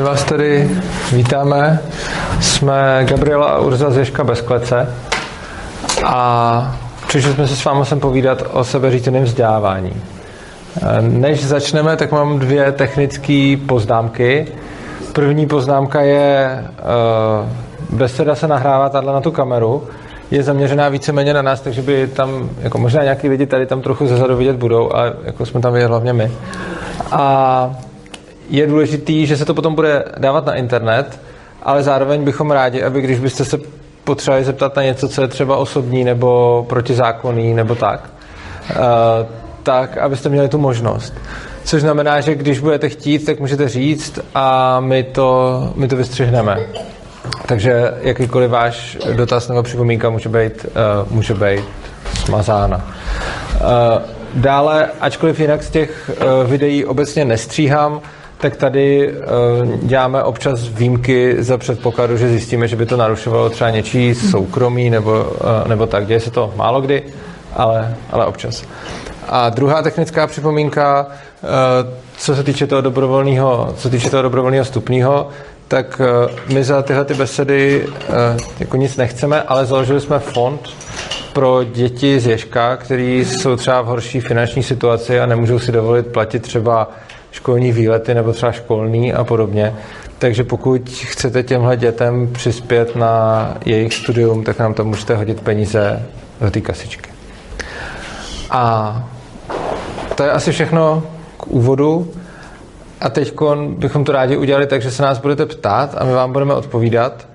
My vás tady vítáme. Jsme Gabriela a Urza z Ježka bez klece a přišli jsme se s vámi sem povídat o sebeřízeném vzdělávání. Než začneme, tak mám dvě technické poznámky. První poznámka je, uh, beseda se nahrává tady na tu kameru, je zaměřená víceméně na nás, takže by tam, jako možná nějaký lidi tady tam trochu zezadu vidět budou, a jako jsme tam vidět hlavně my. A je důležitý, že se to potom bude dávat na internet, ale zároveň bychom rádi, aby když byste se potřebovali zeptat na něco, co je třeba osobní nebo protizákonný nebo tak, uh, tak abyste měli tu možnost. Což znamená, že když budete chtít, tak můžete říct a my to, my to vystřihneme. Takže jakýkoliv váš dotaz nebo připomínka může být, uh, může být smazána. Uh, dále, ačkoliv jinak z těch videí obecně nestříhám, tak tady uh, děláme občas výjimky za předpokladu, že zjistíme, že by to narušovalo třeba něčí soukromí nebo, uh, nebo tak. Děje se to málo kdy, ale, ale občas. A druhá technická připomínka, uh, co se týče toho dobrovolného, co týče toho dobrovolného stupního, tak my za tyhle ty besedy jako nic nechceme, ale založili jsme fond pro děti z Ježka, který jsou třeba v horší finanční situaci a nemůžou si dovolit platit třeba školní výlety nebo třeba školní a podobně. Takže pokud chcete těmhle dětem přispět na jejich studium, tak nám tam můžete hodit peníze do té kasičky. A to je asi všechno k úvodu. A teď bychom to rádi udělali tak, že se nás budete ptát a my vám budeme odpovídat.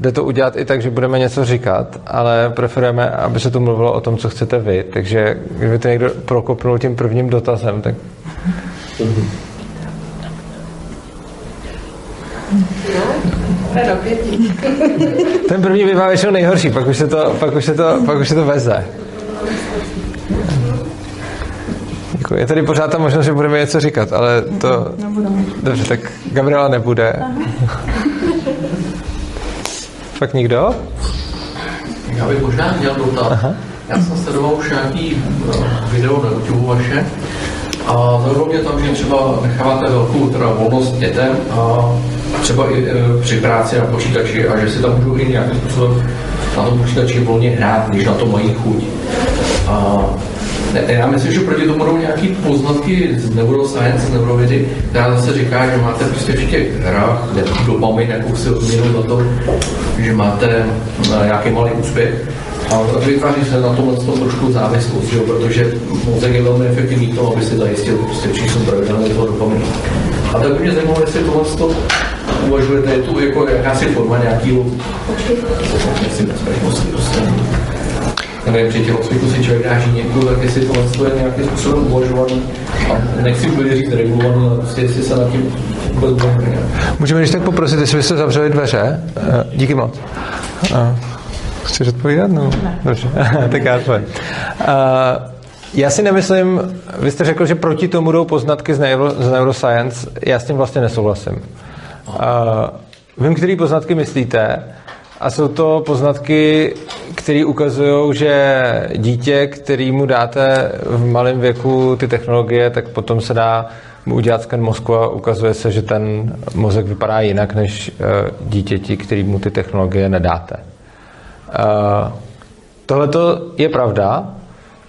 Jde to udělat i tak, že budeme něco říkat, ale preferujeme, aby se tu mluvilo o tom, co chcete vy. Takže kdyby to někdo prokopnul tím prvním dotazem, tak ten první bývá většinou nejhorší, pak už se to, pak už se to, pak už se to veze. Děkuji. Je tady pořád ta možnost, že budeme něco říkat, ale to... Dobře, tak Gabriela nebude. Fakt nikdo? Já bych možná měl dotaz. Já jsem sledoval už nějaký video na YouTube vaše a zaujalo mě tam, že třeba necháváte velkou teda volnost dětem a třeba i e, při práci na počítači a že si tam můžou i nějakým způsobem na tom počítači volně hrát, když na to mají chuť. A já myslím, že proti tomu budou nějaké poznatky z neuroscience, z neurovědy, která zase říká, že máte prostě v těch hrách dopamin, jakou si odměnu za to, že máte e, nějaký malý úspěch a vytváří se na tomhle tom trošku závislost, jo, protože mozek je velmi efektivní to, aby si zajistil prostě číslo pravidelné toho dopaminu. A tak by mě zajímalo, jestli tohle to uvažujete, je tu jako jakási forma nějakého bezpečnosti. Nevím, při tělocviku si člověk dá žíněku, tak jestli tohle to je nějakým způsobem uvažovaný a nechci úplně říct regulovaný, ale prostě jestli se na tím vůbec Můžeme když tak poprosit, jestli byste zavřeli dveře. Eh, díky moc. Eh, Chceš odpovídat? No, dobře. tak já to uh, já si nemyslím, vy jste řekl, že proti tomu jdou poznatky z, neuro, z neuroscience, já s tím vlastně nesouhlasím. Uh, vím, který poznatky myslíte, a jsou to poznatky, které ukazují, že dítě, kterýmu dáte v malém věku ty technologie, tak potom se dá mu udělat sken mozku a ukazuje se, že ten mozek vypadá jinak než dítěti, kterýmu ty technologie nedáte. Uh, Tohle je pravda.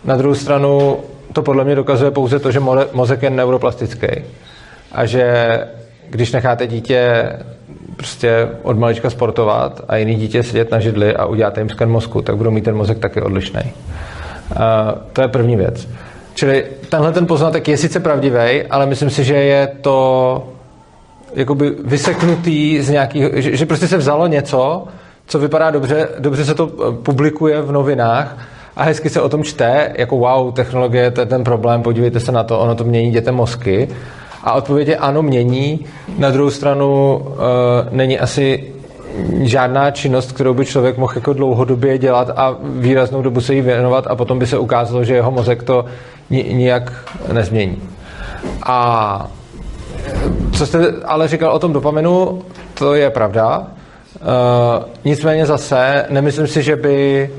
Na druhou stranu to podle mě dokazuje pouze to, že mozek je neuroplastický. A že když necháte dítě prostě od malička sportovat a jiný dítě sedět na židli a uděláte jim sken mozku, tak budou mít ten mozek taky odlišný. Uh, to je první věc. Čili tenhle ten poznatek je sice pravdivý, ale myslím si, že je to jakoby vyseknutý z nějakého, že, že prostě se vzalo něco, co vypadá dobře, dobře se to eh, publikuje v novinách a hezky se o tom čte, jako wow, technologie, to je ten problém, podívejte se na to, ono to mění dětem mozky. A odpověď je ano, mění. Na druhou stranu uh, není asi žádná činnost, kterou by člověk mohl jako dlouhodobě dělat a výraznou dobu se jí věnovat a potom by se ukázalo, že jeho mozek to nijak nezmění. A co jste ale říkal o tom dopaminu, to je pravda. Uh, nicméně zase nemyslím si, že by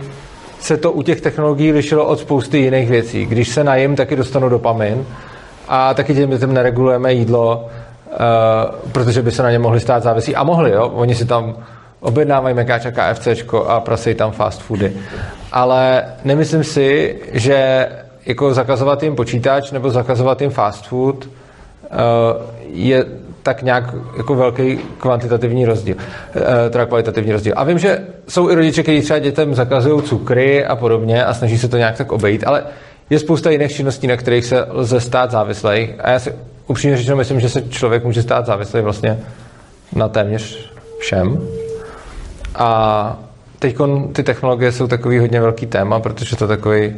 se to u těch technologií lišilo od spousty jiných věcí. Když se najím, taky dostanu dopamin a taky těm dětem neregulujeme jídlo, uh, protože by se na ně mohli stát závislí. A mohli, jo? Oni si tam objednávají mekáč a KFCčko a prasejí tam fast foody. Ale nemyslím si, že jako zakazovat jim počítač nebo zakazovat jim fast food uh, je tak nějak jako velký kvantitativní rozdíl, uh, teda kvalitativní rozdíl. A vím, že jsou i rodiče, kteří třeba dětem zakazují cukry a podobně a snaží se to nějak tak obejít, ale je spousta jiných činností, na kterých se lze stát závislej. A já si upřímně řečeno myslím, že se člověk může stát závislý vlastně na téměř všem. A teď ty technologie jsou takový hodně velký téma, protože to takový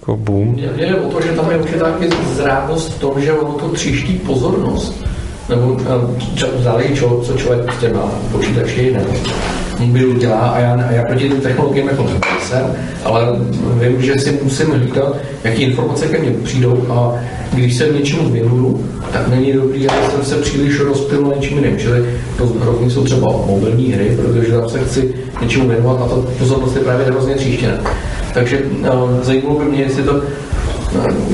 jako boom. Jde o to, že tam je určitá zrádnost v tom, že ono to tříští pozornost. Nebo eh, záleží, čo, co člověk prostě má počítači nebo mobilu dělá a já, a já proti technologiím jako jsem, ale vím, že si musím hlídat, jaký informace ke mně přijdou a když se něčemu věnuju, tak není dobrý, aby jsem se příliš rozpil něčím jiným. Čili to hrozně jsou třeba mobilní hry, protože tam se chci něčemu věnovat a ta pozornost je právě hrozně tříštěná. Takže uh, zajímalo by mě, jestli to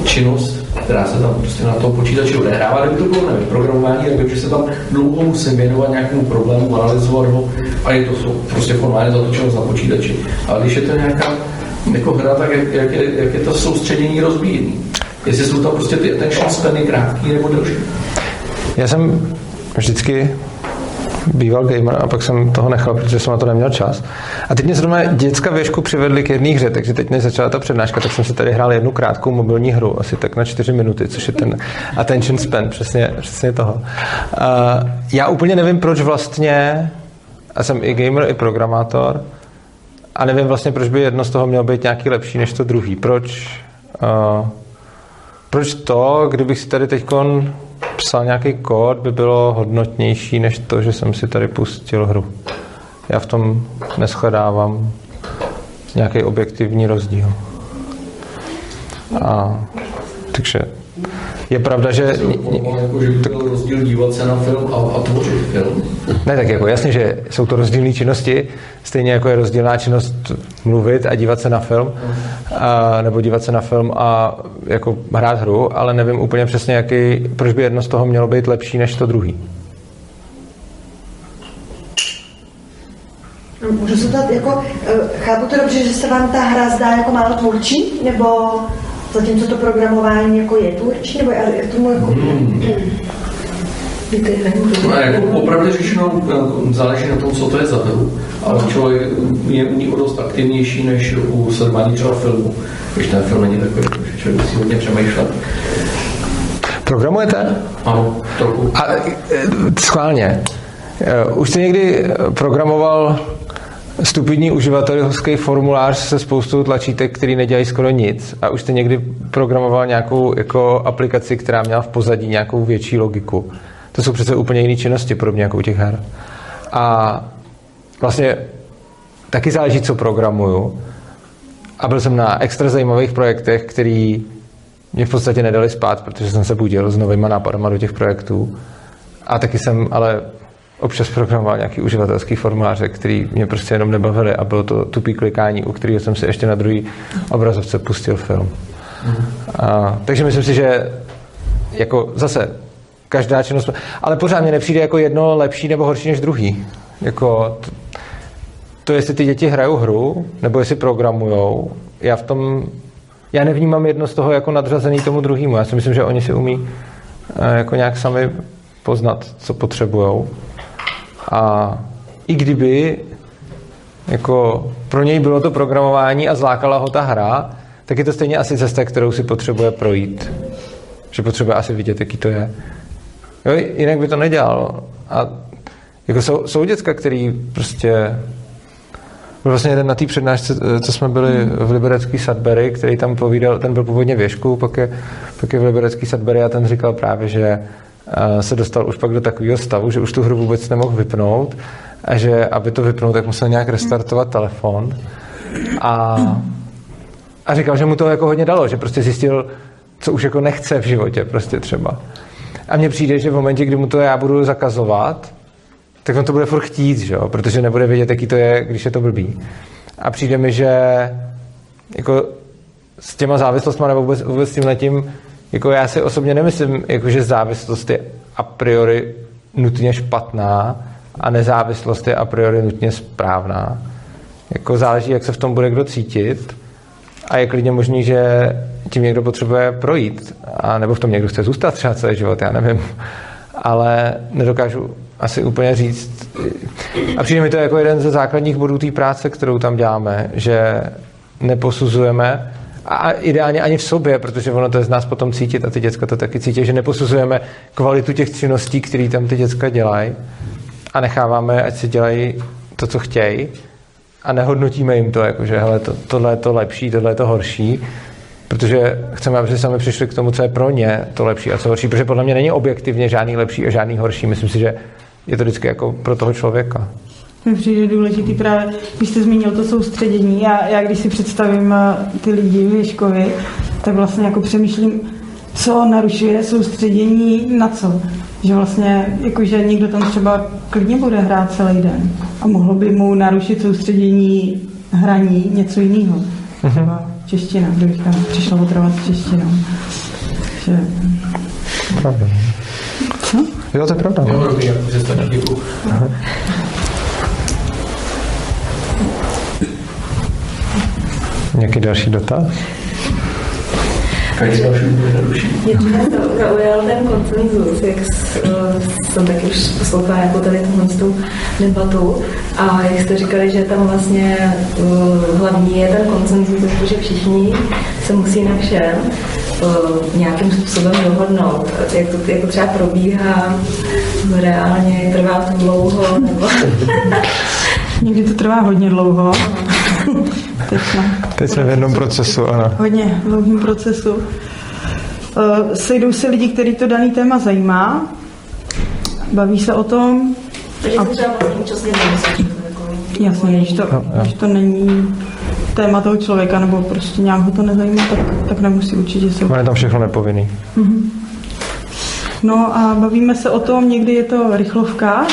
činnost, která se tam prostě na tom počítači odehrává, kdyby to bylo nevím, programování, tak že se tam dlouho musím věnovat nějakému problému, analyzovat ho a je to prostě formálně zatočeno za počítači. Ale když je to nějaká jako hra, tak jak, jak, je, jak je to soustředění rozbíjený? Jestli jsou tam prostě ty attention spany krátký nebo delší? Já jsem vždycky býval gamer a pak jsem toho nechal, protože jsem na to neměl čas. A teď mě zrovna děcka věšku přivedli k jedné hře, takže teď než začala ta přednáška, tak jsem si tady hrál jednu krátkou mobilní hru, asi tak na čtyři minuty, což je ten attention span, přesně, přesně toho. Uh, já úplně nevím, proč vlastně, a jsem i gamer, i programátor, a nevím vlastně, proč by jedno z toho mělo být nějaký lepší než to druhý. Proč, uh, proč to, kdybych si tady teď psal nějaký kód, by bylo hodnotnější, než to, že jsem si tady pustil hru. Já v tom neschledávám nějaký objektivní rozdíl. A, takže je pravda, že... Jako, že by byl rozdíl dívat se na film a, a tvořit film. Ne, tak jako jasně, že jsou to rozdílné činnosti, stejně jako je rozdílná činnost mluvit a dívat se na film, a, nebo dívat se na film a jako hrát hru, ale nevím úplně přesně, jaký, proč by jedno z toho mělo být lepší než to druhý. No, můžu se ptát, jako, eh, chápu to dobře, že se vám ta hra zdá jako málo tvůrčí, nebo Zatímco to programování jako je tvůrčí, nebo já tomu jako... Hmm. No, jako popravdě řečeno jako záleží na tom, co to je za hru, ale člověk je u ní o dost aktivnější než u sledování třeba filmu, když ten film není takový, že člověk musí hodně přemýšlet. Programujete? Ano, trochu. A e, schválně. E, už jste někdy programoval stupidní uživatelský formulář se spoustou tlačítek, který nedělají skoro nic a už jste někdy programoval nějakou jako aplikaci, která měla v pozadí nějakou větší logiku. To jsou přece úplně jiné činnosti, podobně jako u těch her. A vlastně taky záleží, co programuju. A byl jsem na extra zajímavých projektech, který mě v podstatě nedali spát, protože jsem se budil s novýma nápadama do těch projektů. A taky jsem ale občas programoval nějaký uživatelský formuláře, který mě prostě jenom nebavili a bylo to tupý klikání, u kterého jsem si ještě na druhý obrazovce pustil film. Mm. A, takže myslím si, že jako zase každá činnost, ale pořád mě nepřijde jako jedno lepší nebo horší než druhý. Jako to, to jestli ty děti hrajou hru, nebo jestli programujou, já v tom, já nevnímám jedno z toho jako nadřazený tomu druhému. Já si myslím, že oni si umí eh, jako nějak sami poznat, co potřebujou. A i kdyby jako pro něj bylo to programování a zlákala ho ta hra, tak je to stejně asi cesta, kterou si potřebuje projít. Že potřebuje asi vidět, jaký to je. Jo, jinak by to nedělal. A jako jsou, jsou děcka, který prostě byl vlastně jeden na té přednášce, co jsme byli v Liberecký Sadbury, který tam povídal, ten byl původně věšku, pak je, pak je v Liberecký Sadbury a ten říkal právě, že se dostal už pak do takového stavu, že už tu hru vůbec nemohl vypnout a že aby to vypnout, tak musel nějak restartovat telefon a, a říkal, že mu to jako hodně dalo, že prostě zjistil, co už jako nechce v životě prostě třeba. A mně přijde, že v momentě, kdy mu to já budu zakazovat, tak on to bude furt chtít, že jo? protože nebude vědět, jaký to je, když je to blbý. A přijde mi, že jako s těma závislostmi nebo vůbec, vůbec s tím letím jako já si osobně nemyslím, jako že závislost je a priori nutně špatná a nezávislost je a priori nutně správná. Jako záleží, jak se v tom bude kdo cítit a je klidně možný, že tím někdo potřebuje projít a nebo v tom někdo chce zůstat třeba celý život, já nevím. Ale nedokážu asi úplně říct. A přijde mi to jako jeden ze základních bodů té práce, kterou tam děláme, že neposuzujeme a ideálně ani v sobě, protože ono to je z nás potom cítit a ty děcka to taky cítí, že neposuzujeme kvalitu těch činností, které tam ty děcka dělají a necháváme, ať si dělají to, co chtějí a nehodnotíme jim to, jako že hele, to, tohle je to lepší, tohle je to horší, protože chceme, aby se sami přišli k tomu, co je pro ně to lepší a co horší, protože podle mě není objektivně žádný lepší a žádný horší. Myslím si, že je to vždycky jako pro toho člověka. Mi přijde důležitý právě, když jste zmínil to soustředění, já, já když si představím eh, ty lidi v Ježkovi, tak vlastně jako přemýšlím, co narušuje soustředění na co. Že vlastně, jakože někdo tam třeba klidně bude hrát celý den a mohlo by mu narušit soustředění hraní něco jiného. Mhm. Třeba čeština, kdybych tam přišla otrvat češtinou. Že... Pravda. Co? Jo, to je pravda. Jo, dobrý, že Nějaký další dotaz? Každý další. Mě zaujal ten koncenzus, jak jsem taky už poslouchala jako tady tu debatu a jak jste říkali, že tam vlastně hlavní je ten koncenzus, protože všichni se musí na všem nějakým způsobem dohodnout. Jak to jako třeba probíhá reálně, trvá to dlouho, nebo... Někdy to trvá hodně dlouho. Teď jsme, Teď jsme v jednom procesu, ano. Hodně dlouhým procesu. Uh, sejdou se lidi, který to daný téma zajímá, baví se o tom. Takže a... třeba vlastně Jasně, když to, no, když to není téma toho člověka, nebo prostě nějak ho to nezajímá, tak, tak nemusí určitě se... je tam všechno nepovinný. Mm-hmm. No a bavíme se o tom, někdy je to rychlovka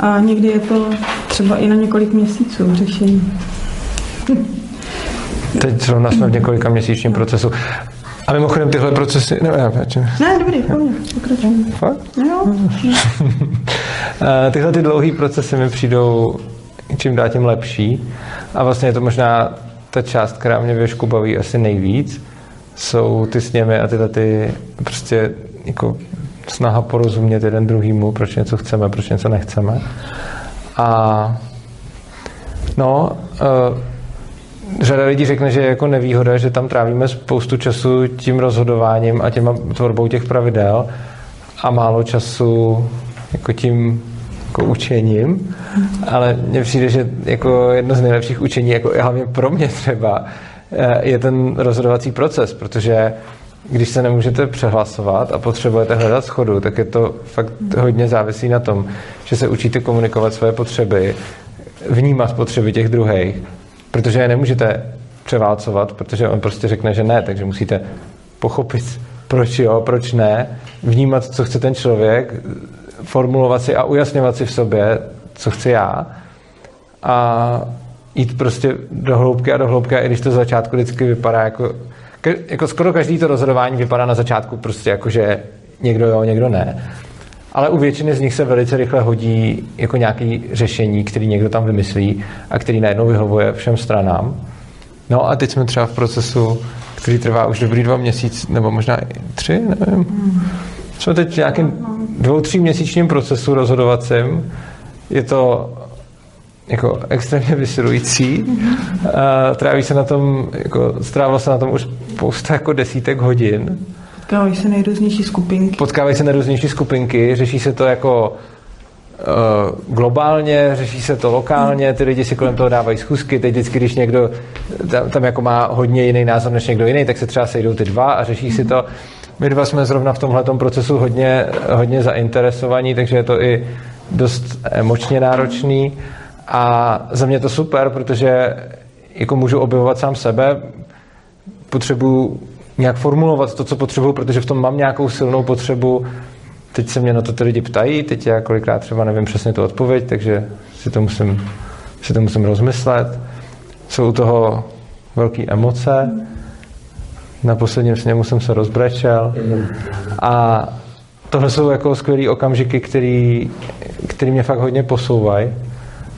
a někdy je to třeba i na několik měsíců řešení. Teď zrovna jsme v několika měsíčním procesu. A mimochodem tyhle procesy... No, já, ne, dobrý, pokračujem. Fakt? Jo. tyhle ty dlouhé procesy mi přijdou čím dál tím lepší. A vlastně je to možná ta část, která mě věšku baví asi nejvíc, jsou ty sněmy a tyhle ty prostě jako snaha porozumět jeden druhýmu, proč něco chceme, proč něco nechceme. A no, uh, řada lidí řekne, že je jako nevýhoda, že tam trávíme spoustu času tím rozhodováním a těma tvorbou těch pravidel a málo času jako tím jako učením, ale mně přijde, že jako jedno z nejlepších učení, jako hlavně pro mě třeba, eh, je ten rozhodovací proces, protože když se nemůžete přehlasovat a potřebujete hledat schodu, tak je to fakt hodně závisí na tom, že se učíte komunikovat svoje potřeby, vnímat potřeby těch druhých, protože je nemůžete převálcovat, protože on prostě řekne, že ne, takže musíte pochopit, proč jo, proč ne, vnímat, co chce ten člověk, formulovat si a ujasňovat si v sobě, co chci já a jít prostě do hloubky a do hloubky, i když to začátku vždycky vypadá jako, jako skoro každý to rozhodování vypadá na začátku prostě jako, že někdo jo, někdo ne. Ale u většiny z nich se velice rychle hodí jako nějaké řešení, který někdo tam vymyslí a který najednou vyhovuje všem stranám. No a teď jsme třeba v procesu, který trvá už dobrý dva měsíce, nebo možná i tři, nevím. Jsme teď v nějakém dvou, tří měsíčním procesu rozhodovacím. Je to jako extrémně vysilující. Mm-hmm. Tráví se na tom, jako, strávilo se na tom už spousta jako desítek hodin. Potkávají se nejrůznější skupinky. Potkávají se nejrůznější skupinky, řeší se to jako uh, globálně, řeší se to lokálně, ty lidi si kolem toho dávají schůzky, teď vždycky, když někdo tam, tam jako má hodně jiný názor než někdo jiný, tak se třeba sejdou ty dva a řeší si to. My dva jsme zrovna v tomhle procesu hodně, hodně zainteresovaní, takže je to i dost emočně náročný a za mě to super, protože jako můžu objevovat sám sebe, potřebuji nějak formulovat to, co potřebuji, protože v tom mám nějakou silnou potřebu. Teď se mě na to ty lidi ptají, teď já kolikrát třeba nevím přesně tu odpověď, takže si to musím, si to musím rozmyslet. Jsou u toho velké emoce. Na posledním sněmu jsem se rozbrečel. A tohle jsou jako skvělý okamžiky, který, který mě fakt hodně posouvají.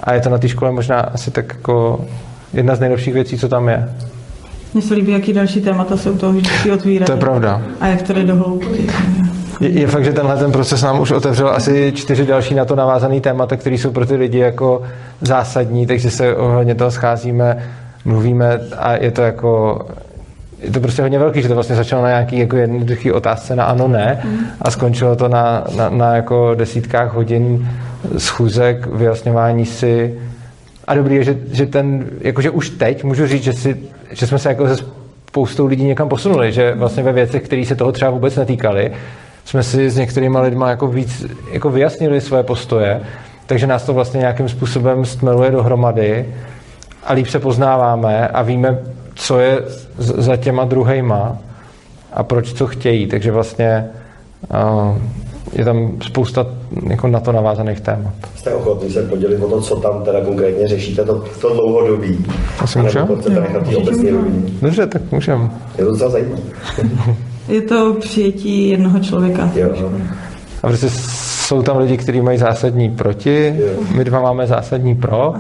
A je to na té škole možná asi tak jako jedna z nejlepších věcí, co tam je. Mně se líbí, jaký další témata se u toho vždycky otvírají. To je pravda. A jak to jde do hloubky. Je, je fakt, že tenhle ten proces nám už otevřel asi čtyři další na to navázané témata, které jsou pro ty lidi jako zásadní, takže se ohledně toho scházíme, mluvíme a je to jako je to prostě hodně velký, že to vlastně začalo na nějaký jako jednoduchý otázce na ano, ne a skončilo to na, na, na jako desítkách hodin schůzek, vyjasňování si a dobrý je, že, že ten, jakože už teď můžu říct, že, si, že jsme se jako se spoustou lidí někam posunuli, že vlastně ve věcech, které se toho třeba vůbec netýkaly, jsme si s některými lidmi jako víc jako vyjasnili své postoje, takže nás to vlastně nějakým způsobem stmeluje dohromady a líp se poznáváme a víme, co je za těma druhejma a proč co chtějí. Takže vlastně uh, je tam spousta jako na to navázaných témat. Jste ochotný se podělit o to, co tam teda konkrétně řešíte, to, to dlouhodobí? Asi chcete nechat obecně rovině? Dobře, tak můžeme. Je to docela zajímavé. Je to přijetí jednoho člověka. Jo. A prostě jsou tam lidi, kteří mají zásadní proti, my dva máme zásadní pro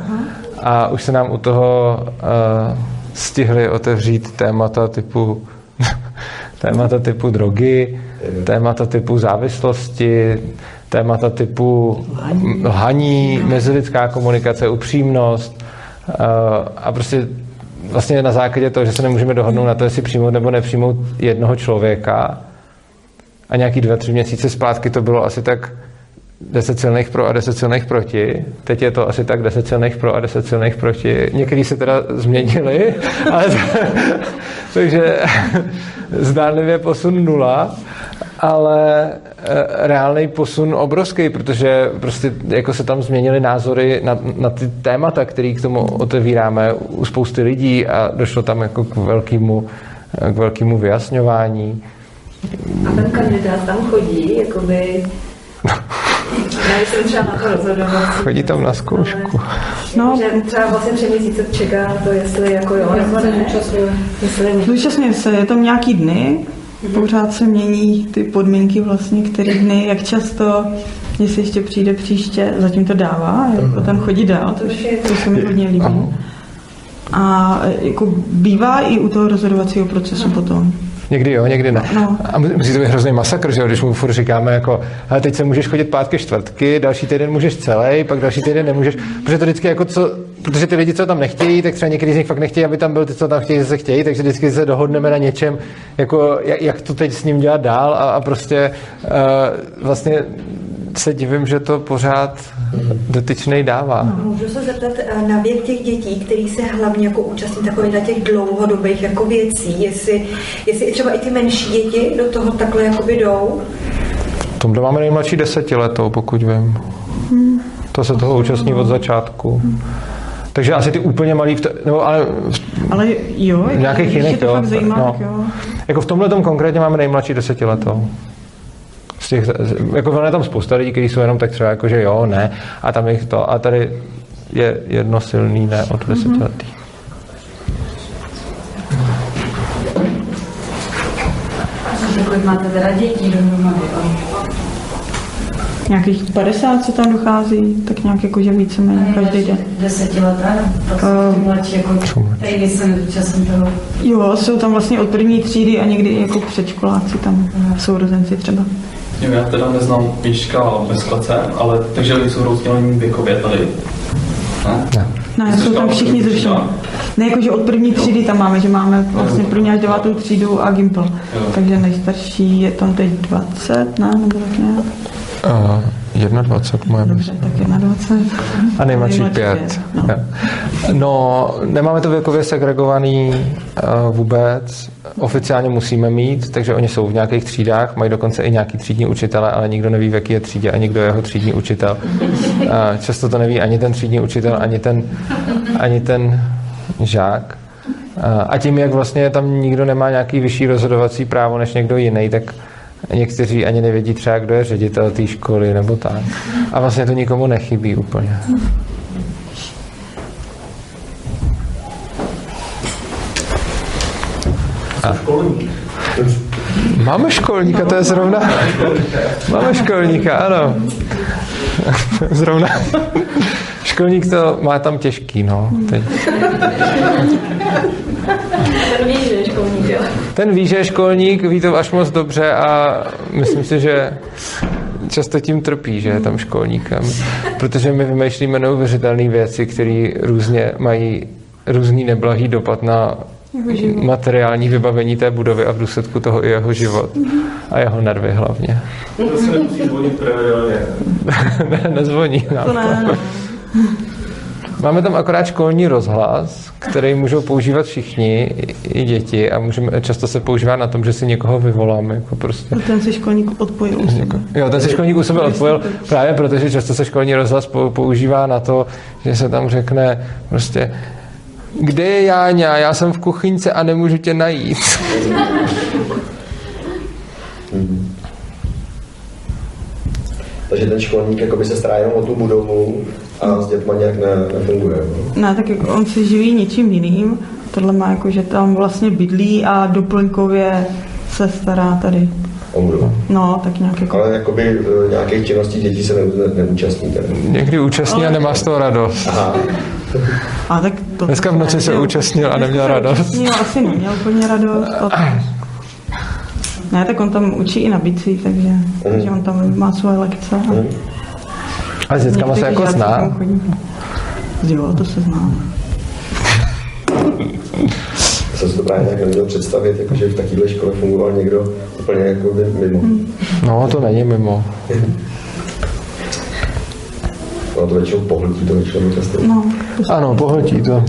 a už se nám u toho uh, stihli otevřít témata typu témata typu drogy, témata typu závislosti, témata typu lhaní, mezilidská komunikace, upřímnost uh, a prostě vlastně na základě toho, že se nemůžeme dohodnout na to, jestli přijmout nebo nepřijmout jednoho člověka a nějaký dva, tři měsíce zpátky to bylo asi tak 10 silných pro a 10 silných proti. Teď je to asi tak 10 silných pro a 10 silných proti. Některý se teda změnili, ale takže zdánlivě posun nula, ale reálný posun obrovský, protože prostě jako se tam změnily názory na, na ty témata, které k tomu otevíráme u spousty lidí a došlo tam jako k velkému, k velkému vyjasňování. A ten kandidát tam chodí, jakoby... Já jsem třeba na to rozhodovat. Chodí tam na zkoušku. No. Že třeba vlastně tři měsíce čeká to, jestli jako jo, nebo ne. Jestli Zúčastňuje se, je tam nějaký dny, pořád se mění ty podmínky vlastně, který dny, jak často, jestli ještě přijde příště, zatím to dává, jako tam chodí dál, což to se mi hodně líbí. A jako bývá i u toho rozhodovacího procesu potom. Někdy jo, někdy ne. No. A musí to být hrozný masakr, že jo, když mu furt říkáme jako, hele, teď se můžeš chodit pátky, čtvrtky, další týden můžeš celý, pak další týden nemůžeš, protože to vždycky jako co, protože ty lidi, co tam nechtějí, tak třeba někdy z nich fakt nechtějí, aby tam byl ty, co tam chtějí, se chtějí, takže vždycky se dohodneme na něčem, jako jak, jak to teď s ním dělat dál a, a prostě uh, vlastně se divím, že to pořád dotyčnej dává. No, můžu se zeptat eh, na věk těch dětí, který se hlavně jako účastní takových na těch dlouhodobých jako věcí, jestli, jestli třeba i ty menší děti do toho takhle jakoby jdou. V tomhle máme nejmladší desetiletou, pokud vím. To se toho účastní od začátku. Takže asi ty úplně malý, nebo ale Ale jo, v nějakých jiných, to jo. fakt zajímá, no. jo. Jako v tomhle tom konkrétně máme nejmladší desetiletou. Z těch, jako ono je tam spousta lidí, kteří jsou jenom tak třeba jako, že jo, ne, a tam jich to, a tady je jedno silný ne od desetiletý. Kolik máte teda dětí dohromady? Nějakých 50, co tam dochází, tak nějak jako, že víceméně každý den. Desetiletá, Eh, ty mladší, jako tady nezúčastní toho. Jo, jsou tam vlastně od první třídy a někdy jako předškoláci tam, sourozenci třeba. Jo, já teda neznám Míška bez klece, ale takže oni jsou rozdělení věkově tady. Ne? Ne. Ne, Jsi jsou tam všichni ze všem. Ne, jakože od první třídy tam máme, že máme vlastně první až devátou třídu a Gimpl. Takže nejstarší je tam teď 20, ne, nebo tak nějak. Uh, 21 moje Dobře, tak 21. A nejmladší Nejmladší pět. no. Jo. No, nemáme to věkově segregovaný uh, vůbec. Oficiálně musíme mít, takže oni jsou v nějakých třídách, mají dokonce i nějaký třídní učitele, ale nikdo neví, v jaký je třídě a nikdo je jeho třídní učitel. Uh, často to neví ani ten třídní učitel, ani ten, ani ten žák. Uh, a tím, jak vlastně tam nikdo nemá nějaký vyšší rozhodovací právo než někdo jiný, tak někteří ani nevědí třeba, kdo je ředitel té školy nebo tak. A vlastně to nikomu nechybí úplně. Máme školníka, to je zrovna... Máme školníka, ano. Zrovna. Školník to má tam těžký, no. Teď. Ten ví, že je školník, jo. Ten ví, že je školník, ví to až moc dobře a myslím si, že často tím trpí, že je tam školníkem. Protože my vymýšlíme neuvěřitelné věci, které různě mají různý neblahý dopad na materiální vybavení té budovy a v důsledku toho i jeho život. A jeho nervy hlavně. To se nemusí zvonit pravidelně. ne, nezvoní nám To ne, no. Máme tam akorát školní rozhlas, který můžou používat všichni, i- děti a můžeme, často se používá na tom, že si někoho vyvoláme. Jako prostě. Ten si školník odpojil u sebe. Jo, ten se školník u sebe odpojil právě protože často se školní rozhlas pou- používá na to, že se tam řekne prostě kde je Jáňa, já jsem v kuchyňce a nemůžu tě najít. Takže ten školník jakoby se stará jenom o tu budovu a s dětma nějak ne, nefunguje. No. Ne, tak jako on se živí něčím jiným. Tohle má jako, že tam vlastně bydlí a doplňkově se stará tady. O budovu. No, tak nějak jako... Ale jakoby eh, nějakých činností dětí se ne, ne, neúčastní. Tedy. Někdy účastní a nemá z toho radost. Aha. A tak to Dneska v noci se Jo. účastnil a neměl radost. účastnil, asi neměl úplně radost. ale- Ne, tak on tam učí i na bicí, takže, takže on tam má svoje lekce. A A s dětskama se jako zná. Jo, to se zná. Já jsem si to právě nějak neměl představit, jako, že v takovéhle škole fungoval někdo úplně jakoby mimo. No, to není mimo. Ono to většinou pohltí, to většinou často. No, Ano, pohltí to.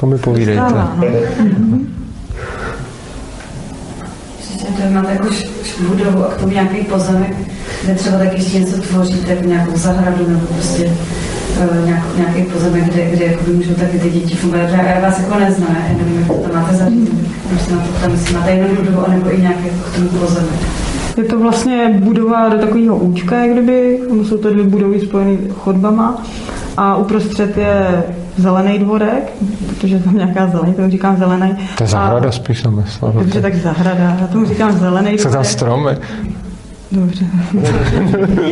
To mi povídejte. stává, no. Ještě to máte jako budovu a k tomu nějaký pozemek, kde třeba taky ještě něco tvoříte, jako nějakou zahradu nebo prostě uh, nějak, nějaký pozemek, kde, kde jako můžou taky ty děti fungovat. Já, já vás jako neznám, já nevím, jak to máte zařízení. Když na to tam, jestli máte jenom budovu, anebo i nějaký jako k tomu pozemek. Je to vlastně budova do takového účka, jak kdyby, jsou to dvě budovy spojené chodbama a uprostřed je zelený dvorek, protože tam nějaká zelený, tomu říkám zelený. To je zahrada spíš jsem myslel. Dobře, tak zahrada, já tomu říkám zelený Jsou tam dvorek. stromy. Dobře.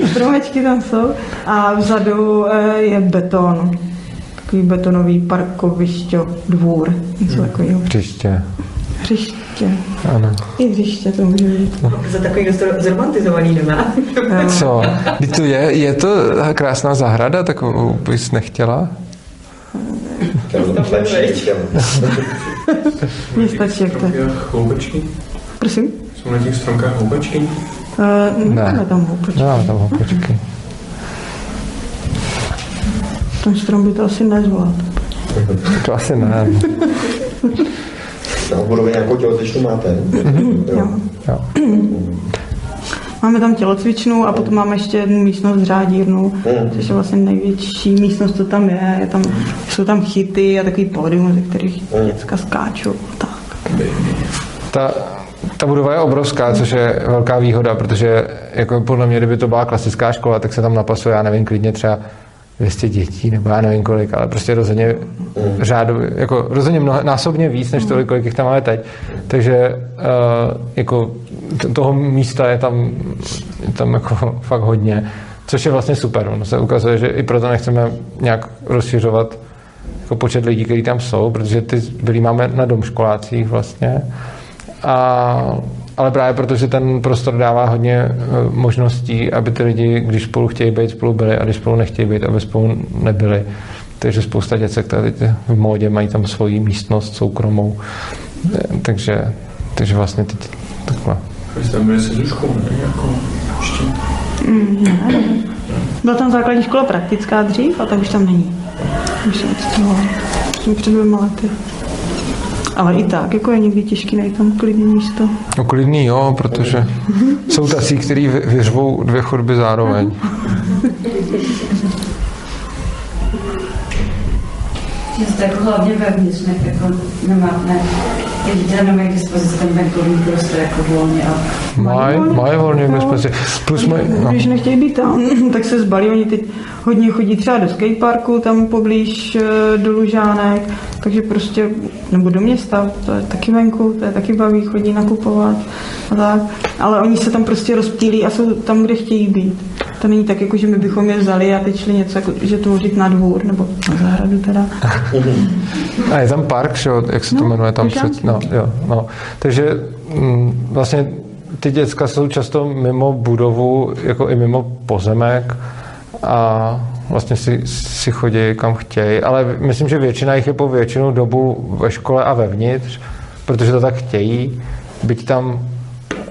Stromečky tam jsou a vzadu eh, je beton. Takový betonový parkoviště, dvůr, něco takového. Příště. Hřiště. Ano. I hřiště to může být. Za takový dost zromantizovaný nemá. Co? Kdy to je? Je to krásná zahrada, takovou bys nechtěla? Mně stačí, jak to? Prosím? Jsou na těch stromkách houbačky? Uh, nemáme tam houpačky. Nemáme tam houpačky. Ten strom by to asi nezvládl. To asi ne. Na budově nějakou tělotečnu máte? Jo. Jo. Máme tam tělocvičnu a potom máme ještě jednu místnost řádírnu, což je vlastně největší místnost, co tam je. je tam, jsou tam chyty a takový pódium, ze kterých děcka skáčou. Tak. Ta, ta budova je obrovská, což je velká výhoda, protože jako podle mě, kdyby to byla klasická škola, tak se tam napasuje, já nevím, klidně třeba 200 dětí, nebo já nevím kolik, ale prostě rozhodně řádu, jako rozhodně mnoho, násobně víc, než tolik, kolik jich tam máme teď. Takže uh, jako toho místa je tam, je tam jako fakt hodně, což je vlastně super. Ono se ukazuje, že i proto nechceme nějak rozšiřovat jako počet lidí, kteří tam jsou, protože ty byli máme na domškolácích vlastně. A, ale právě protože ten prostor dává hodně eh, možností, aby ty lidi, když spolu chtějí být, spolu byli a když spolu nechtějí být, aby spolu nebyli. Takže spousta děcek tady v módě mají tam svoji místnost soukromou. Eh, Takže, takže vlastně teď takhle. Vy jste tam byli se ne? Jako, ještě. Byla tam základní škola praktická dřív a tak už tam není. Už se odstěhovala. Jsem před dvěma lety. Ale i tak, jako je někdy těžký najít tam klidné místo. No klidný, jo, protože jsou tací, kteří vy- vyřvou dvě chodby zároveň. Že jste jako hlavně vevnitř, ne, jako nemá, ne, nemají k dispozici ten venkovní prostor jako volně. A... Mají, mají volně k dispozici. Plus mají, no. Když nechtějí být tam, tak se zbalí. Oni teď hodně chodí třeba do skateparku, tam poblíž eh, do Lužánek, takže prostě, nebo do města, to je taky venku, to je taky baví, chodí nakupovat a tak. Ale oni se tam prostě rozptýlí a jsou tam, kde chtějí být. To není tak, jako že my bychom je vzali a teď šli něco, jako, že tvořit na dvůr, nebo na zahradu teda. A je tam park, že jo, jak se to No, jmenuje tam před, no, jo, no. Takže mm, vlastně ty děcka jsou často mimo budovu, jako i mimo pozemek a vlastně si, si chodí kam chtějí, ale myslím, že většina jich je po většinu dobu ve škole a vevnitř, protože to tak chtějí, byť tam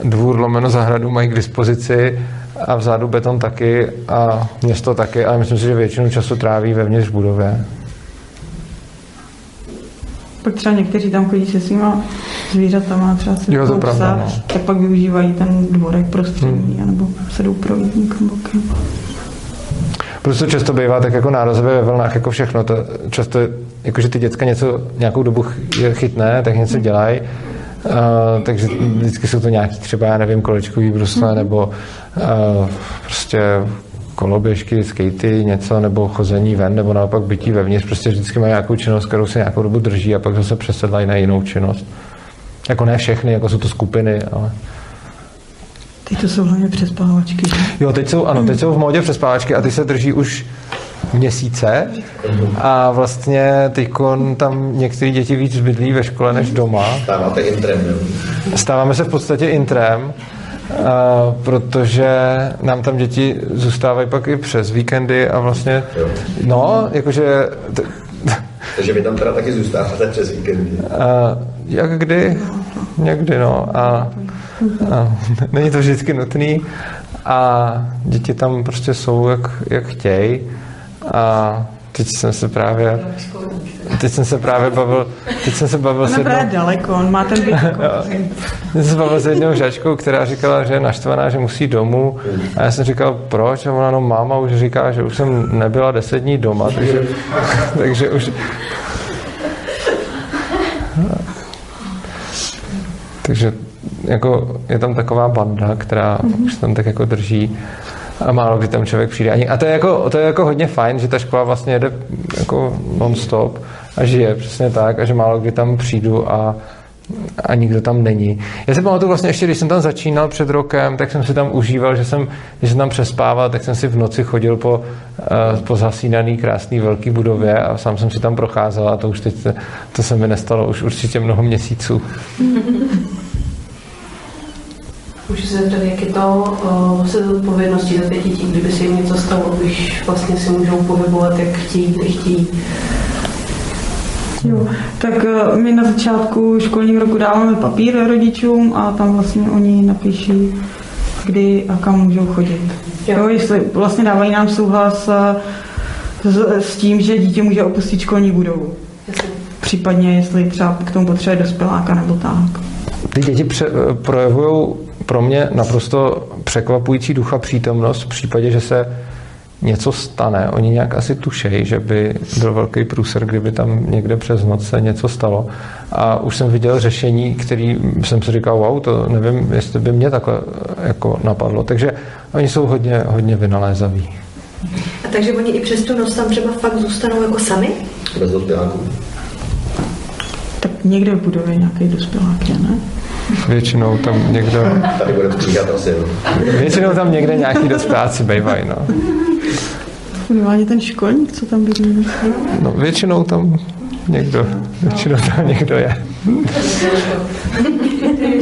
dvůr lomeno zahradu mají k dispozici a vzadu beton taky a město taky, ale myslím si, že většinu času tráví vevnitř budově. Pak třeba někteří tam chodí se svýma zvířatama, třeba se Jo, to pravda, psa, no. tak pak využívají ten dvorek prostřední, Hmm. nebo se jdou providníkem bokem. Prostě často bývá tak jako nárazové ve vlnách, jako všechno. To často, jakože ty děcka něco nějakou dobu chytne, tak něco dělají. Uh, takže vždycky jsou to nějaký třeba, já nevím, kolečkový brusle, nebo uh, prostě koloběžky, skatey, něco, nebo chození ven, nebo naopak bytí vevnitř. Prostě vždycky mají nějakou činnost, kterou se nějakou dobu drží a pak zase přesedlají na jinou činnost. Jako ne všechny, jako jsou to skupiny, ale... Teď to jsou hlavně přespávačky. Jo, teď jsou, ano, teď jsou v módě přespávačky a ty se drží už měsíce a vlastně teď tam některé děti víc bydlí ve škole než doma. Stáváte intrem, jo? Stáváme se v podstatě intrem, protože nám tam děti zůstávají pak i přes víkendy a vlastně, no, jakože, Takže vy tam teda taky zůstáváte přes víkendy. jak kdy, někdy, no, a, a není to vždycky nutný a děti tam prostě jsou, jak, jak chtějí a teď jsem se právě teď jsem se právě bavil teď jsem se bavil s On jednou, daleko, on má ten byt jako jsem se bavil s jednou žačkou, která říkala, že je naštvaná, že musí domů. A já jsem říkal, proč? A ona, no máma už říká, že už jsem nebyla deset dní doma, takže, takže už... Takže jako je tam taková banda, která mm-hmm. už tam tak jako drží a málo kdy tam člověk přijde. Ani, a to je, jako, to je jako hodně fajn, že ta škola vlastně jede jako non-stop a žije přesně tak a že málo kdy tam přijdu a a nikdo tam není. Já si pamatuju vlastně ještě, když jsem tam začínal před rokem, tak jsem si tam užíval, že jsem, když jsem tam přespával, tak jsem si v noci chodil po, uh, po zasínaný krásný velký budově a sám jsem si tam procházel a to už teď, to se mi nestalo už určitě mnoho měsíců. Můžu se zeptat, jak je to uh, se zodpovědností za ty děti, kdyby se jim něco stalo, když vlastně si můžou pohybovat, jak chtějí, kde chtějí. Jo, tak eh, my na začátku školního roku dáváme papír rodičům a tam vlastně oni napíší, kdy a kam můžou chodit. Jo. Jo, jestli vlastně dávají nám souhlas eh, s, s tím, že dítě může opustit školní budovu. Jasně. Případně, jestli třeba k tomu potřebuje dospěláka nebo tak. Ty děti pře- projevují pro mě naprosto překvapující ducha přítomnost v případě, že se něco stane. Oni nějak asi tušejí, že by byl velký průser, kdyby tam někde přes noc se něco stalo. A už jsem viděl řešení, který jsem si říkal, wow, to nevím, jestli by mě takhle jako napadlo. Takže oni jsou hodně, hodně vynalézaví. A takže oni i přes tu noc tam třeba fakt zůstanou jako sami? Bez dospěláků. Tak někde v budově nějaký dospělák je, ne? Většinou tam někdo, Tady bude stříhat asi, no. většinou tam někde nějaký dospěláci bývají, no. Minimálně ten školník, co tam bydlí. no. většinou tam někdo, většinou tam někdo je.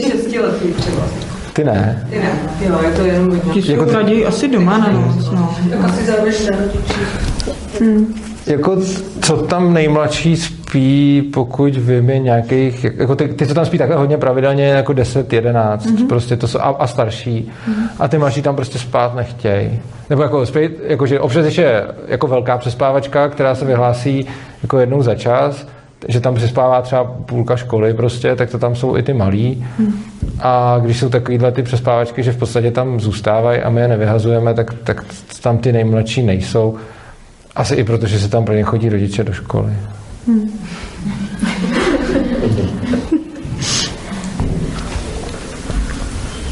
Šestiletý třeba. Ty ne. Ty ne, jo, je to jenom hodně. Ti jsou Jako ty- raději asi doma na noc, no. Asi záleží na rodičích. Jako co tam nejmladší spí, pokud vím, je nějakých, jako ty, ty, co tam spí takhle hodně pravidelně, jako 10, 11, mm-hmm. prostě to jsou, a, a starší. Mm-hmm. A ty mladší tam prostě spát nechtějí. Nebo jako spí, jakože občas ještě je jako velká přespávačka, která se vyhlásí jako jednou za čas, že tam přespává třeba půlka školy prostě, tak to tam jsou i ty malí. Hmm. A když jsou takovýhle ty přespávačky, že v podstatě tam zůstávají a my je nevyhazujeme, tak, tak tam ty nejmladší nejsou. Asi i proto, že se tam pro ně chodí rodiče do školy. 嗯。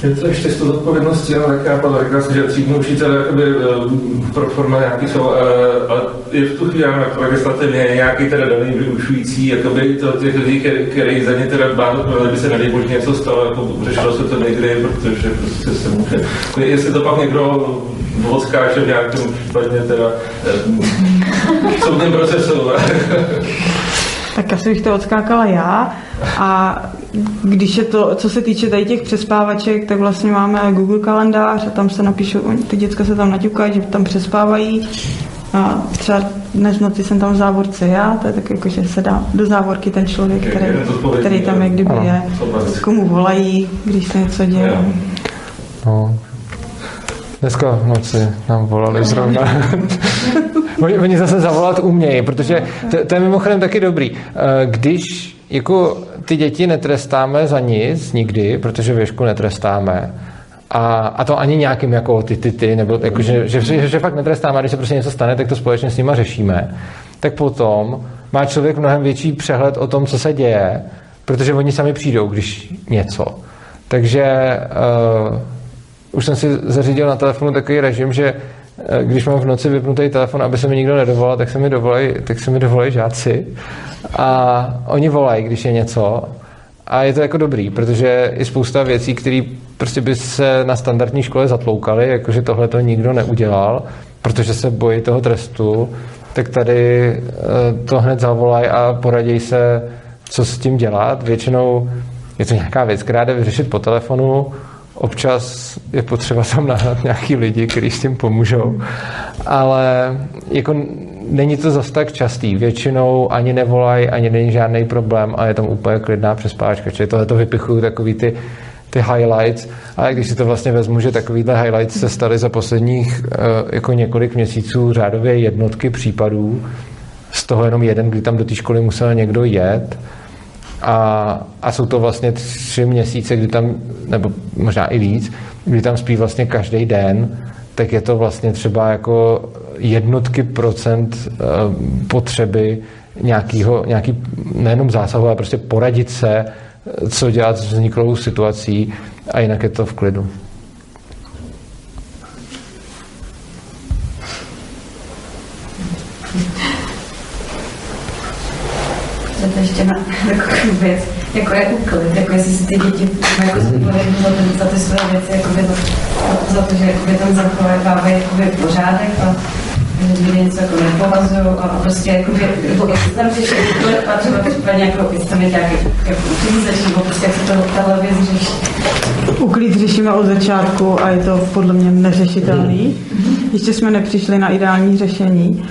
Je to ještě z toho odpovědnosti, ale jak já říkal jsem, že třídní učitel jakoby, eh, pro forma nějaký jsou, eh, ale je v tu chvíli jako legislativně nějaký teda daný vyučující, jakoby to těch lidí, který, za ně teda dbá, by se nedej bože něco stalo, jako řešilo se to někdy, protože prostě se může, jestli to pak někdo odskáče v nějakém případně teda eh, soudním procesu. Tak asi bych to odskákala já. A když je to, co se týče tady těch přespávaček, tak vlastně máme Google kalendář a tam se napíšou, ty děcka se tam naťukají, že tam přespávají. A třeba dnes v noci jsem tam v závorce já, to je tak jako, že se dá do závorky ten člověk, který, který tam jak kdyby je, komu volají, když se něco děje. No. Dneska v noci nám volali zrovna. oni, oni zase zavolat umějí, protože to, to je mimochodem taky dobrý. Eh, Když jako ty děti netrestáme za nic nikdy, protože věšku netrestáme, a, a to ani nějakým jako ty, ty, ty, nebo jako, že, že, že, že fakt netrestáme, když se prostě něco stane, tak to společně s nima řešíme, tak potom má člověk mnohem větší přehled o tom, co se děje, protože oni sami přijdou, když něco. Takže uh, už jsem si zařídil na telefonu takový režim, že když mám v noci vypnutý telefon, aby se mi nikdo nedovolal, tak se mi dovolají, tak se mi dovolají žáci. A oni volají, když je něco. A je to jako dobrý, protože je spousta věcí, které prostě by se na standardní škole zatloukaly, jakože tohle to nikdo neudělal, protože se bojí toho trestu, tak tady eh, to hned zavolají a poradí se, co s tím dělat. Většinou je to nějaká věc, která jde vyřešit po telefonu, občas je potřeba tam nahrát nějaký lidi, kteří s tím pomůžou, ale jako není to zas tak častý. Většinou ani nevolají, ani není žádný problém a je tam úplně klidná přespáčka. Čili tohle to vypichuju takový ty, ty highlights, ale když si to vlastně vezmu, že takovýhle highlights se staly za posledních uh, jako několik měsíců řádově jednotky případů, z toho jenom jeden, kdy tam do té školy musel někdo jet, a, a jsou to vlastně tři měsíce, kdy tam, nebo možná i víc, kdy tam spí vlastně každý den, tak je to vlastně třeba jako jednotky procent uh, potřeby nějakýho, nějaký nejenom zásahu, ale prostě poradit se, co dělat s vzniklou situací a jinak je to v klidu. To ještě na takovou věc, jako je úklid, jako jestli si ty děti jako zodpovědní za, ty- za ty své věci, jako za, za to, že jakoby tam zachovávají jakoby pořádek a že lidi něco jako nepovazují a, prostě jakoby, jako, tam že úklid a třeba případně jako vystavit nějaký jako uklízeč, nebo prostě jak se to tahle věc řeší. Uklid řešíme od začátku a je to podle mě neřešitelný. Ještě jsme nepřišli na ideální řešení.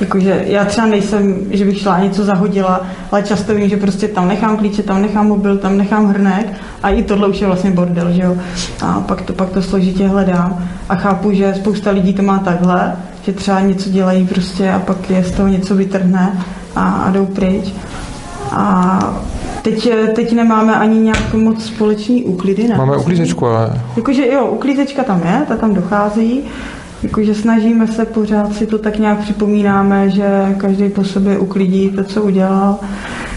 Jakože já třeba nejsem, že bych šla něco zahodila, ale často vím, že prostě tam nechám klíče, tam nechám mobil, tam nechám hrnek a i tohle už je vlastně bordel, že jo. A pak to, pak to složitě hledám a chápu, že spousta lidí to má takhle, že třeba něco dělají prostě a pak je z toho něco vytrhne a, a jdou pryč. A teď, teď nemáme ani nějak moc společný úklidy, ne? Máme uklízečku, ale Jakože jo, uklízečka tam je, ta tam dochází. Jakože snažíme se pořád si to tak nějak připomínáme, že každý po sobě uklidí to, co udělal,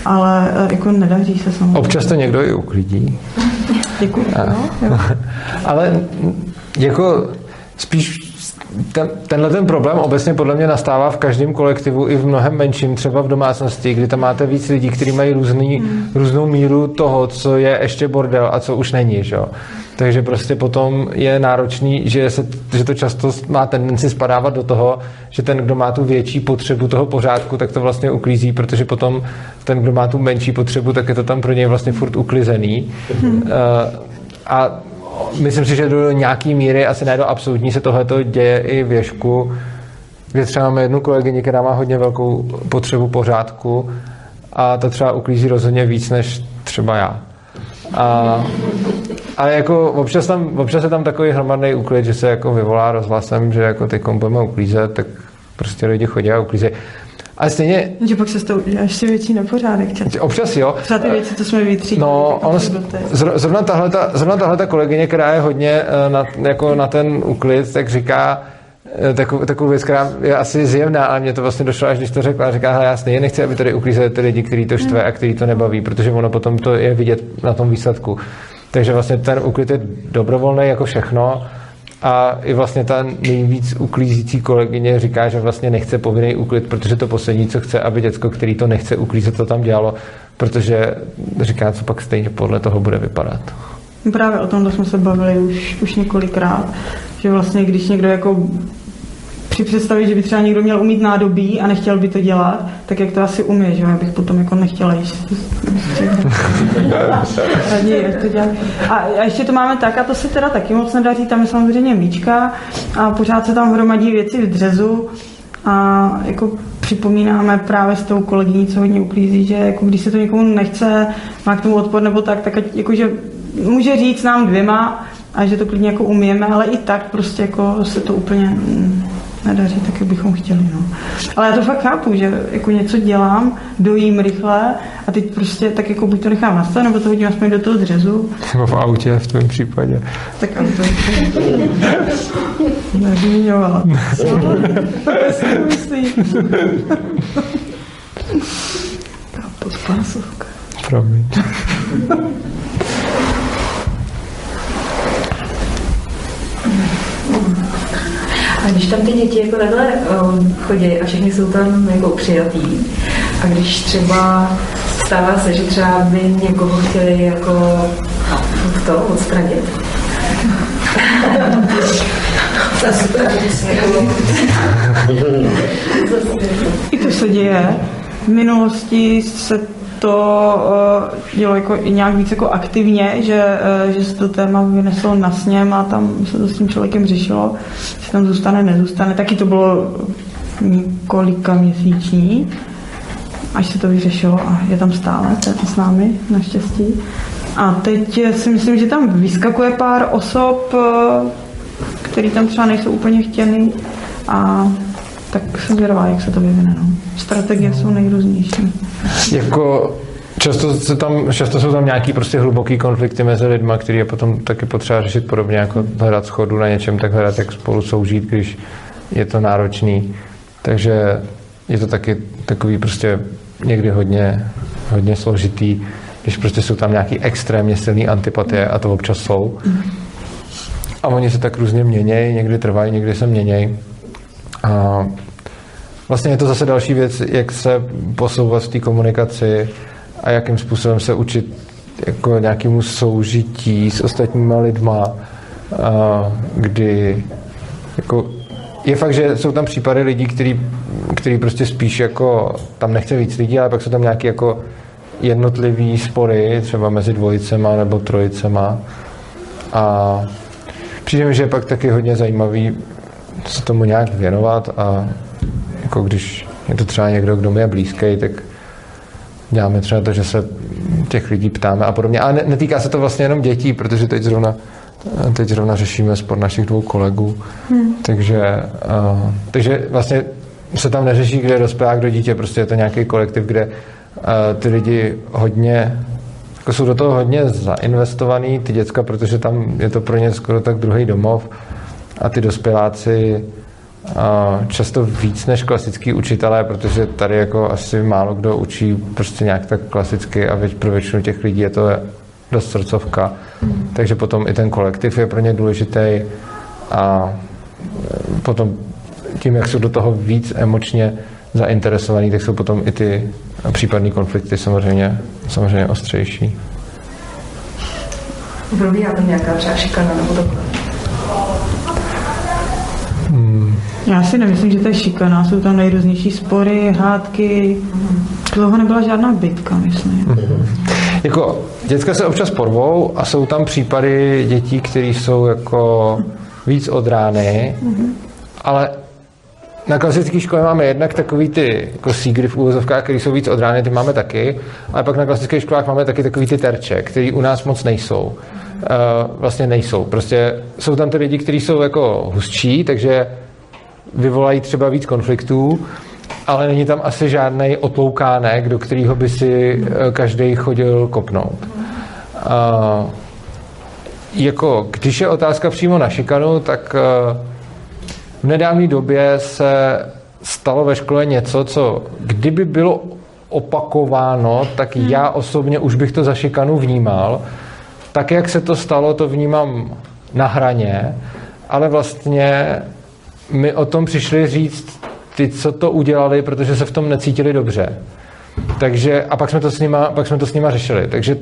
ale eh, jako nedaří se samozřejmě. občas to někdo i uklidí. Děkuji. No, jo. Ale jako spíš ten, tenhle ten problém obecně podle mě nastává v každém kolektivu i v mnohem menším, třeba v domácnosti, kdy tam máte víc lidí, kteří mají různý, Hmm. různou míru toho, co je ještě bordel a co už není. Že? jo. Takže prostě potom je náročný, že, se, že to často má tendenci spadávat do toho, že ten, kdo má tu větší potřebu toho pořádku, tak to vlastně uklízí, protože potom ten, kdo má tu menší potřebu, tak je to tam pro něj vlastně furt uklizený. Hmm. Eh, a myslím si, že do nějaký míry, asi ne do absolutní, se tohleto děje i v Ježku, kde třeba máme jednu kolegyni, která má hodně velkou potřebu pořádku a ta třeba uklízí rozhodně víc než třeba já. A, ale jako občas, tam, občas je tam takový hromadný úklid, že se jako vyvolá rozhlasem, že jako teď budeme uklízet, tak prostě lidi chodí a uklízejí. Ale stejně, Že pak se s tou udělá ještě větší nepořádek. často. občas jo, Třeba ty věci, co jsme vytřídili. No, zr- zrovna tahle, zrovna tahle kolegyně, která je hodně eh, na, jako na ten uklid, tak říká, eh, takovou, takovou věc, která je asi zjevná, ale mě to vlastně došlo, až když to řekla. Říká, hele, já stejně nechci, aby tady uklízeli ty lidi, kteří to štve a kteří to nebaví, protože ono potom to je vidět na tom výsledku. Takže vlastně ten úklid je dobrovolný jako všechno, a i vlastně ta nejvíc uklízící kolegyně říká, že vlastně nechce povinný úklid, protože to poslední, co chce, aby děcko, který to nechce uklízet, to tam dělalo, protože říká, co pak stejně podle toho bude vypadat. Právě o tomhle jsme se bavili už, už několikrát, že vlastně když někdo jako při představě, že by třeba někdo měl umít nádobí a nechtěl by to dělat, tak jak to asi umí, že já bych potom jako nechtěla dělá. A, a ještě to máme tak, a to se teda taky moc nedaří, tam je samozřejmě míčka a pořád se tam hromadí věci v dřezu a jako připomínáme právě s tou kolegyní, co hodně uklízí, že jako když se to někomu nechce, má k tomu odpor nebo tak, tak jakože může říct nám dvěma, a že to klidně jako umíme, ale i tak prostě jako se to úplně mm, nedaří tak, jak bychom chtěli. No. Ale já to fakt chápu, že jako něco dělám, dojím rychle a teď prostě tak jako buď to nechám nastat, nebo to hodím aspoň do toho dřezu. Nebo v autě v tvém případě. Tak auto. Nevyměňovala. Podpásovka. Promiň. A když tam ty děti jako takhle um, chodí a všichni jsou tam jako přijatý, a když třeba stává se, že třeba by někoho chtěli jako to odstranit. I to se děje. V minulosti se to uh, dělo jako i nějak víc jako aktivně, že, uh, že se to téma vyneslo na sněm a tam se to s tím člověkem řešilo, že tam zůstane, nezůstane. Taky to bylo několika měsíční, až se to vyřešilo a je tam stále, je s námi, naštěstí. A teď si myslím, že tam vyskakuje pár osob, uh, tam třeba nejsou úplně chtěny a tak jsem zvědavá, jak se to vyvine. No. Strategie jsou nejrůznější. Jako Často, se tam, často jsou tam nějaký prostě hluboký konflikty mezi lidma, který je potom taky potřeba řešit podobně, jako hledat schodu na něčem, tak hledat, jak spolu soužít, když je to náročný. Takže je to taky takový prostě někdy hodně, hodně složitý, když prostě jsou tam nějaký extrémně silný antipatie a to občas jsou. A oni se tak různě měnějí, někdy trvají, někdy se měnějí. A vlastně je to zase další věc, jak se posouvat v té komunikaci a jakým způsobem se učit jako nějakému soužití s ostatníma lidma, a kdy jako je fakt, že jsou tam případy lidí, který, který prostě spíš jako tam nechce víc lidí, ale pak jsou tam nějaké jako jednotlivý spory, třeba mezi dvojicema nebo trojicema. A přijde mi, že je pak taky hodně zajímavý se tomu nějak věnovat a jako když je to třeba někdo, kdo mi je blízký, tak děláme třeba to, že se těch lidí ptáme a podobně. A netýká se to vlastně jenom dětí, protože teď zrovna, teď zrovna řešíme spor našich dvou kolegů. Hmm. Takže, uh, takže vlastně se tam neřeší, kde je dospělák, kdo dítě, prostě je to nějaký kolektiv, kde uh, ty lidi hodně jako jsou do toho hodně zainvestovaný, ty děcka, protože tam je to pro ně skoro tak druhý domov a ty dospěláci často víc než klasický učitelé, protože tady jako asi málo kdo učí prostě nějak tak klasicky a pro většinu těch lidí je to dost srdcovka. Mm. Takže potom i ten kolektiv je pro ně důležitý a e, potom tím, jak jsou do toho víc emočně zainteresovaní, tak jsou potom i ty případné konflikty samozřejmě, samozřejmě ostřejší. Probíhá tam nějaká třeba šikana nebo takhle? Já si nemyslím, že to je šikana, jsou tam nejrůznější spory, hádky. Dlouho nebyla žádná bitka, myslím. Mm-hmm. Jako, děcka se občas porvou a jsou tam případy dětí, které jsou jako víc od rány, mm-hmm. ale na klasické škole máme jednak takový ty jako sígry v úvozovkách, které jsou víc od rány, ty máme taky, ale pak na klasických školách máme taky takový ty terče, které u nás moc nejsou. Uh, vlastně nejsou. Prostě jsou tam ty lidi, kteří jsou jako hustší, takže vyvolají třeba víc konfliktů, ale není tam asi žádný otloukánek, do kterého by si eh, každý chodil kopnout. A, jako, když je otázka přímo na šikanu, tak uh, v nedávné době se stalo ve škole něco, co kdyby bylo opakováno, tak Hmm. já osobně už bych to za šikanu vnímal. Tak, jak se to stalo, to vnímám na hraně, ale vlastně mi o tom přišli říct ty, co to udělali, protože se v tom necítili dobře. Takže, a pak jsme to s nima, pak jsme to s nima řešili. Takže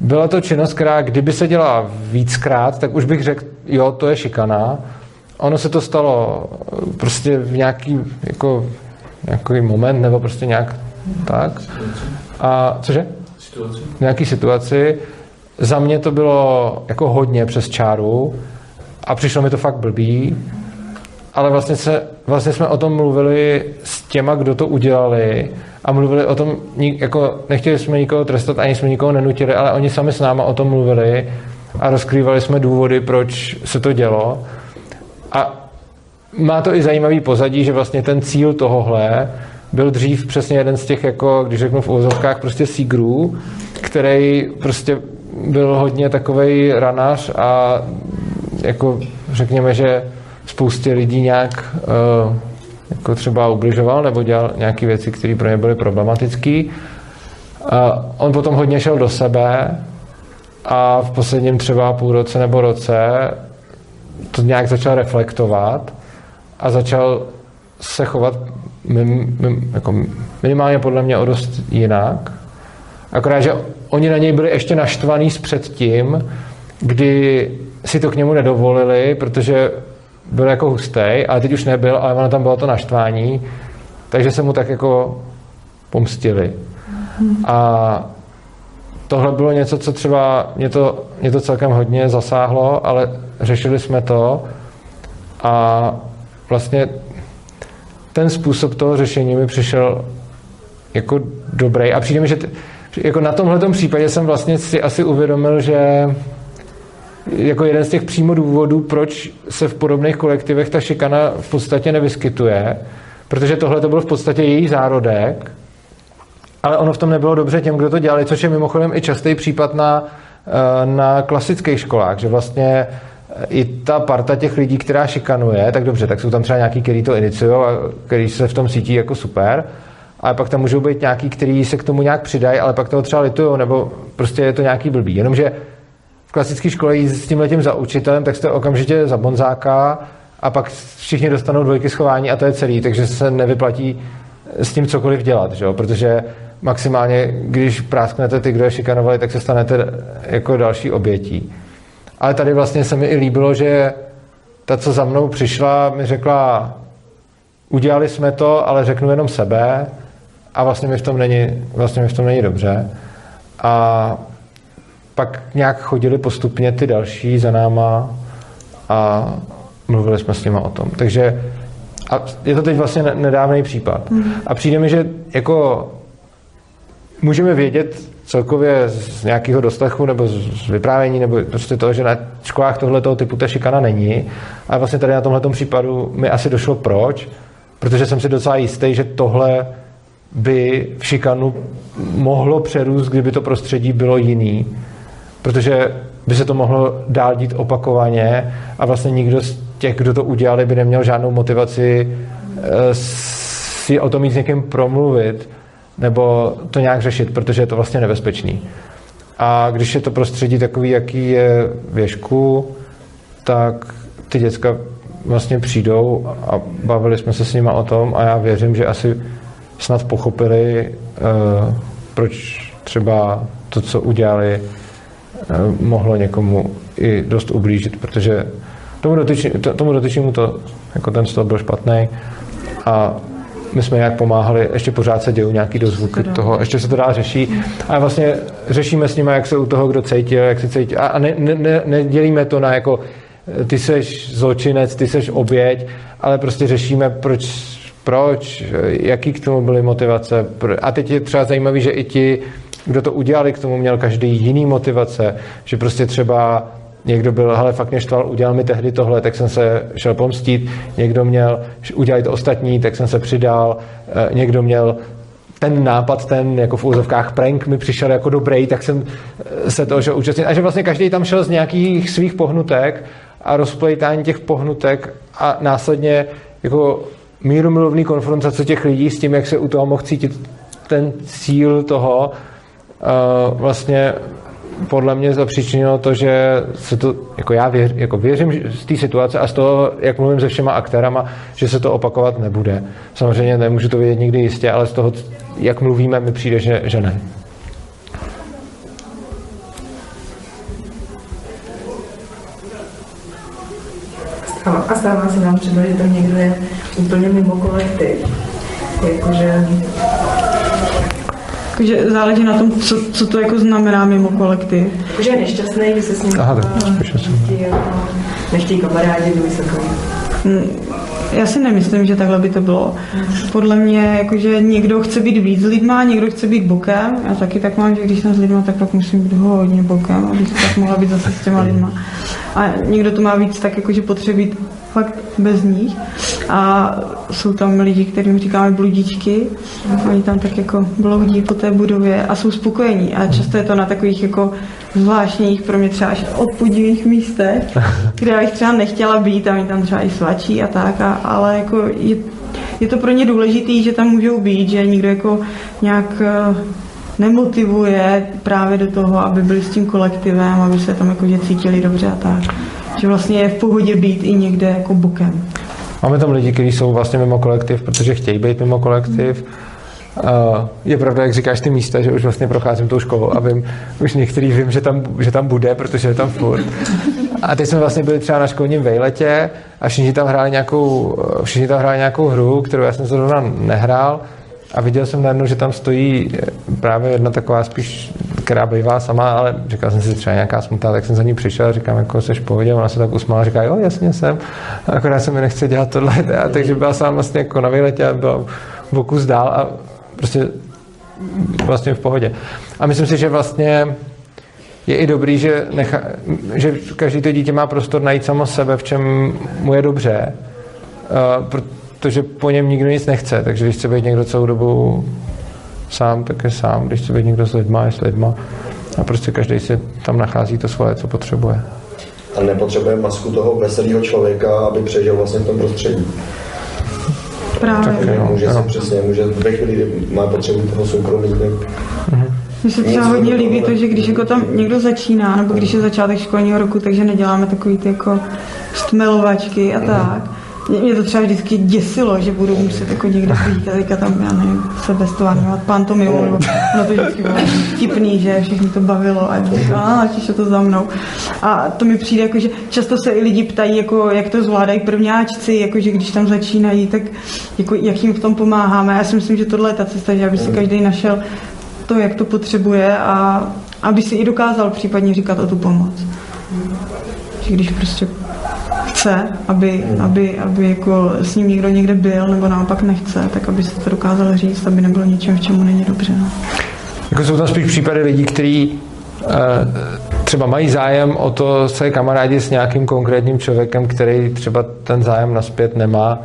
byla to činnost, která kdyby se dělala víckrát, tak už bych řekl, jo, to je šikana. Ono se to stalo prostě v nějaký, jako, nějaký moment, nebo prostě nějak tak. A cože? Situaci. v nějaký situaci. Za mě to bylo jako hodně přes čáru a přišlo mi to fakt blbý, ale vlastně, se, vlastně jsme o tom mluvili s těma, kdo to udělali a mluvili o tom, jako nechtěli jsme nikoho trestat, ani jsme nikoho nenutili, ale oni sami s náma o tom mluvili a rozkrývali jsme důvody, proč se to dělo. A má to i zajímavý pozadí, že vlastně ten cíl tohohle byl dřív přesně jeden z těch, jako, když řeknu v uvozovkách, prostě sígrů, který prostě byl hodně takovej ranař a jako řekněme, že spoustě lidí nějak uh, jako třeba ubližoval nebo dělal nějaké věci, které pro ně byly problematické. Uh, on potom hodně šel do sebe a v posledním třeba půl roce nebo roce to nějak začal reflektovat a začal se chovat mim, mim, jako minimálně podle mě o dost jinak. Akorát, že oni na něj byli ještě naštvaný s předtím, kdy si to k němu nedovolili, protože byl jako hustej, ale teď už nebyl, ale ono tam bylo to naštvání, takže se mu tak jako pomstili. A tohle bylo něco, co třeba mě to, mě to celkem hodně zasáhlo, ale řešili jsme to a vlastně ten způsob toho řešení mi přišel jako dobrý a přijde mi, že t, jako na tomhle případě jsem vlastně si asi uvědomil, že jako jeden z těch přímo důvodů, proč se v podobných kolektivech ta šikana v podstatě nevyskytuje, protože tohle to byl v podstatě její zárodek, ale ono v tom nebylo dobře těm, kdo to dělali, což je mimochodem i častý případ na, na klasických školách, že vlastně i ta parta těch lidí, která šikanuje, tak dobře, tak jsou tam třeba nějaký, kteří to iniciují a kteří se v tom cítí jako super, ale pak tam můžou být nějaký, kteří se k tomu nějak přidají, ale pak toho třeba litujou, nebo prostě je to nějaký blbý. Jenomže v klasické škole jít s tím letím za učitelem, tak jste okamžitě za bonzáka a pak všichni dostanou dvojky schování a to je celý, takže se nevyplatí s tím cokoliv dělat, že jo? protože maximálně, když prásknete ty, kdo je šikanovali, tak se stanete jako další obětí. Ale tady vlastně se mi i líbilo, že ta, co za mnou přišla, mi řekla, udělali jsme to, ale řeknu jenom sebe a vlastně mi v tom není, vlastně mi v tom není dobře. A pak nějak chodili postupně ty další za náma a mluvili jsme s nima o tom. Takže a je to teď vlastně nedávný případ. Mm. A přijde mi, že jako můžeme vědět celkově z nějakého doslechu nebo z vyprávění nebo prostě to, že na školách tohoto typu ta šikana není. A vlastně tady na tomhle případu mi asi došlo proč, protože jsem si docela jistý, že tohle by v šikanu mohlo přerůst, kdyby to prostředí bylo jiný. Protože by se to mohlo dál dít opakovaně a vlastně nikdo z těch, kdo to udělali, by neměl žádnou motivaci si o tom mít s někým promluvit nebo to nějak řešit, protože je to vlastně nebezpečný. A když je to prostředí takový, jaký je věšku, tak ty děcka vlastně přijdou a bavili jsme se s nima o tom a já věřím, že asi snad pochopili, uh, proč třeba to, co udělali, mohlo někomu i dost ublížit, protože tomu, dotyčný, tomu dotyčnému to, jako ten stol byl špatný a my jsme nějak pomáhali, ještě pořád se dějí nějaký dozvuky toho, ještě se to dá řeší a vlastně řešíme s nimi, jak se u toho kdo cítil, jak se cítí. A ne, ne, ne, nedělíme to na jako ty seš zločinec, ty seš oběť, ale prostě řešíme, proč, proč, jaký k tomu byly motivace. A teď je třeba zajímavý, že i ti, kdo to udělali, k tomu měl každý jiný motivace, že prostě třeba Někdo byl, hele, fakt mě štval, udělal mi tehdy tohle, tak jsem se šel pomstít. Někdo měl, udělali to ostatní, tak jsem se přidal. Někdo měl ten nápad, ten jako v úzovkách prank mi přišel jako dobrý, tak jsem se toho šel účastnit. A že vlastně každý tam šel z nějakých svých pohnutek a rozplejtání těch pohnutek a následně jako mírumilovný konfrontace těch lidí s tím, jak se u toho mohl cítit ten cíl toho, vlastně podle mě zapříčinilo to, že se to, jako já věř, jako věřím z té situace a z toho, jak mluvím se všema aktérama, že se to opakovat nebude. Samozřejmě nemůžu to vědět nikdy jistě, ale z toho, jak mluvíme, mi přijde, že, že ne. A stává se nám třeba, že tam někdo je úplně mimo kolektiv. Jakože Takže záleží na tom, co, co to jako znamená mimo kolektiv. že je nešťastný, že se s ním Aha, tak nechtějí, jako, nechtějí kamarádi, nebo takový. Mm, Já si nemyslím, že takhle by to bylo. Podle mě, jakože někdo chce být víc s lidma, někdo chce být bokem. Já taky tak mám, že když jsem s lidma, tak pak musím být hodně bokem, abych tak mohla být zase s těma lidma. A někdo to má víc tak, jakože potřebí fakt bez nich. A jsou tam lidi, kterým říkáme bludičky. Oni tam tak jako bloudí po té budově a jsou spokojení. A často je to na takových jako zvláštních, pro mě třeba až odpudivých místech, kde já bych třeba nechtěla být a mi tam třeba i svačí a tak, a, ale jako je, je to pro ně důležitý, že tam můžou být, že nikdo jako nějak eh, nemotivuje právě do toho, aby byli s tím kolektivem, aby se tam jakože cítili dobře a tak. Že vlastně je v pohodě být i někde jako bokem. Máme tam lidi, kteří jsou vlastně mimo kolektiv, protože chtějí být mimo kolektiv. Uh, je pravda, jak říkáš ty místa, že už vlastně procházím tou školou a vím, už některý vím, že tam, že tam bude, protože je tam furt. A teď jsme vlastně byli třeba na školním vejletě a všichni tam hráli nějakou, všichni tam hráli nějakou hru, kterou já jsem zrovna nehrál a viděl jsem najednou, že tam stojí právě jedna taková spíš, která bývá sama, ale říkal jsem si třeba nějaká smutná, tak jsem za ní přišel a říkám, jako seš v pohodě, ona se tak usmála, říká, jo, jasně jsem, akorát se mi nechce dělat tohle, a takže byla sám vlastně jako na výletě a byla kus dál a prostě vlastně v pohodě. A myslím si, že vlastně je i dobrý, že, necha, že každý to dítě má prostor najít samo sebe, v čem mu je dobře, uh, protože po něm nikdo nic nechce, takže když chce být někdo celou dobu sám, tak je sám, když chce být někdo s lidma, je s lidma a prostě každý si tam nachází to svoje, co potřebuje. A nepotřebuje masku toho veselého člověka, aby přežil vlastně v tom prostředí. Právě. Tak, jo, může jo. se přesně, může ve chvíli, kdy má potřebu toho soukromí, tak Mně se třeba hodně líbí to, že když jako tam někdo začíná, nebo když je začátek školního roku, takže neděláme takový ty jako stmelovačky a tak. Mě, mě to třeba vždycky děsilo, že budu muset jako někde přijít a teďka tam, já nevím, se bestovánovat pantomimu, nebo ono to vždycky bylo vtipný, že všechny to bavilo a a je to za mnou. A to mi přijde, jako, že často se i lidi ptají, jako, jak to zvládají prvňáčci, jako, že když tam začínají, tak jako, jak jim v tom pomáháme. Já si myslím, že tohle je ta cesta, že aby si každý našel to, jak to potřebuje a aby si i dokázal případně říkat o tu pomoc. Že když prostě chce, aby, aby, aby jako s ním někdo někde byl, nebo naopak nechce, tak aby se to dokázal říct, aby nebylo ničem, v čemu není dobře. No. Jako jsou tam spíš případy lidí, kteří uh, třeba mají zájem o to se kamarádi s nějakým konkrétním člověkem, který třeba ten zájem naspět nemá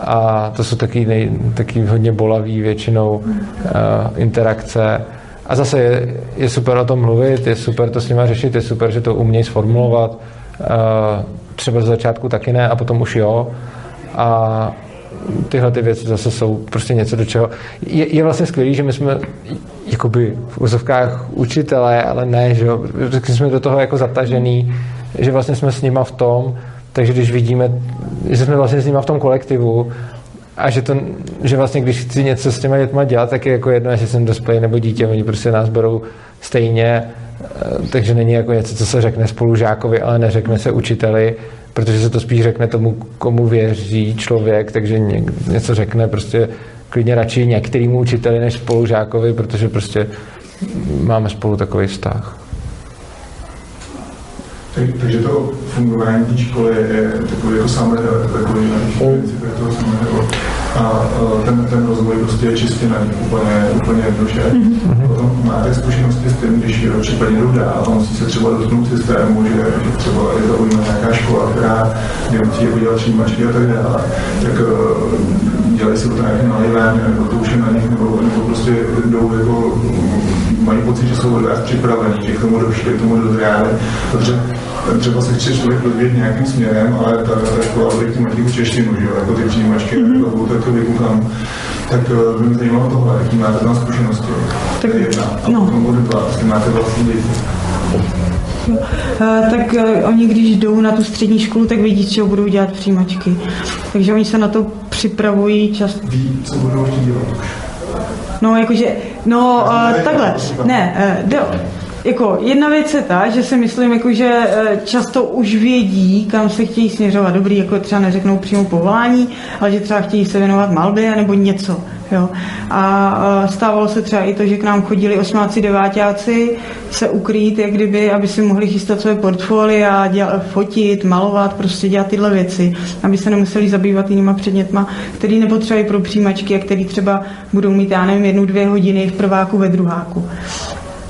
a to jsou taky, nej, taky hodně bolavý většinou uh, interakce. A zase je, je super o tom mluvit, je super to s nima řešit, je super, že to umějí sformulovat. Uh, třeba z začátku taky ne a potom už jo. A tyhle ty věci zase jsou prostě něco, do čeho... Je, je vlastně skvělé, že my jsme jakoby v úzovkách učitelé, ale ne, že jo, jsme do toho jako zatažený, že vlastně jsme s nima v tom, takže když vidíme, že jsme vlastně s nima v tom kolektivu a že, to, že vlastně když chci něco s těma dětma dělat, tak je jako jedno, jestli jsem dospělý nebo dítě, oni prostě nás berou stejně, takže není jako něco, co se řekne spolužákovi, ale neřekne se učiteli, protože se to spíš řekne tomu, komu věří člověk, takže něco řekne prostě klidně radši některýmu učiteli než spolužákovi, protože prostě máme spolu takový vztah. Tak, takže to fungování té školy je takový jako samé, takový princip je toho samého. A ten, ten rozvoj prostě je čistě na nich úplně, úplně jednoduše. Mm-hmm. Potom máte zkušenosti s tím, když případně jdou dál a musí se třeba dotknout systému, že, že třeba je to ujma nějaká škola, která kde musí jako dělat přijímačky a tak dále, tak dělají si to nějakým nalivem, nebo to už je na nich, nebo, nebo prostě jdou jako mají pocit, že jsou od vás připravení, že k tomu došli, k tomu dozráli, protože třeba se chce člověk rozvíjet nějakým směrem, ale ta, ta škola objektivně mají už češtinu, že jo, jako ty přijímačky, mm-hmm. jako to, to vykukám. Tak eh, by mě zajímalo tohle, jaký máte tam zkušenosti. Tak, jedna. A no. potom bude dva, jestli máte vlastní děti. Uh, tak uh, oni, když jdou na tu střední školu, tak vidí, čeho budou dělat přijímačky. Takže oni se na to připravují často. Ví, co budou dělat už. No, jakože, no, uh, takhle, ne, uh, do, jako jedna věc je ta, že si myslím, jako, že často už vědí, kam se chtějí směřovat. Dobrý, jako třeba neřeknou přímo povolání, ale že třeba chtějí se věnovat malbě nebo něco. Jo. A stávalo se třeba i to, že k nám chodili osmáci, devátáci se ukrýt, jak kdyby, aby si mohli chystat své portfolia, dělat, fotit, malovat, prostě dělat tyhle věci, aby se nemuseli zabývat jinýma předmětma, který nepotřebují pro přijímačky a který třeba budou mít, já nevím, jednu, dvě hodiny v prváku, ve druháku.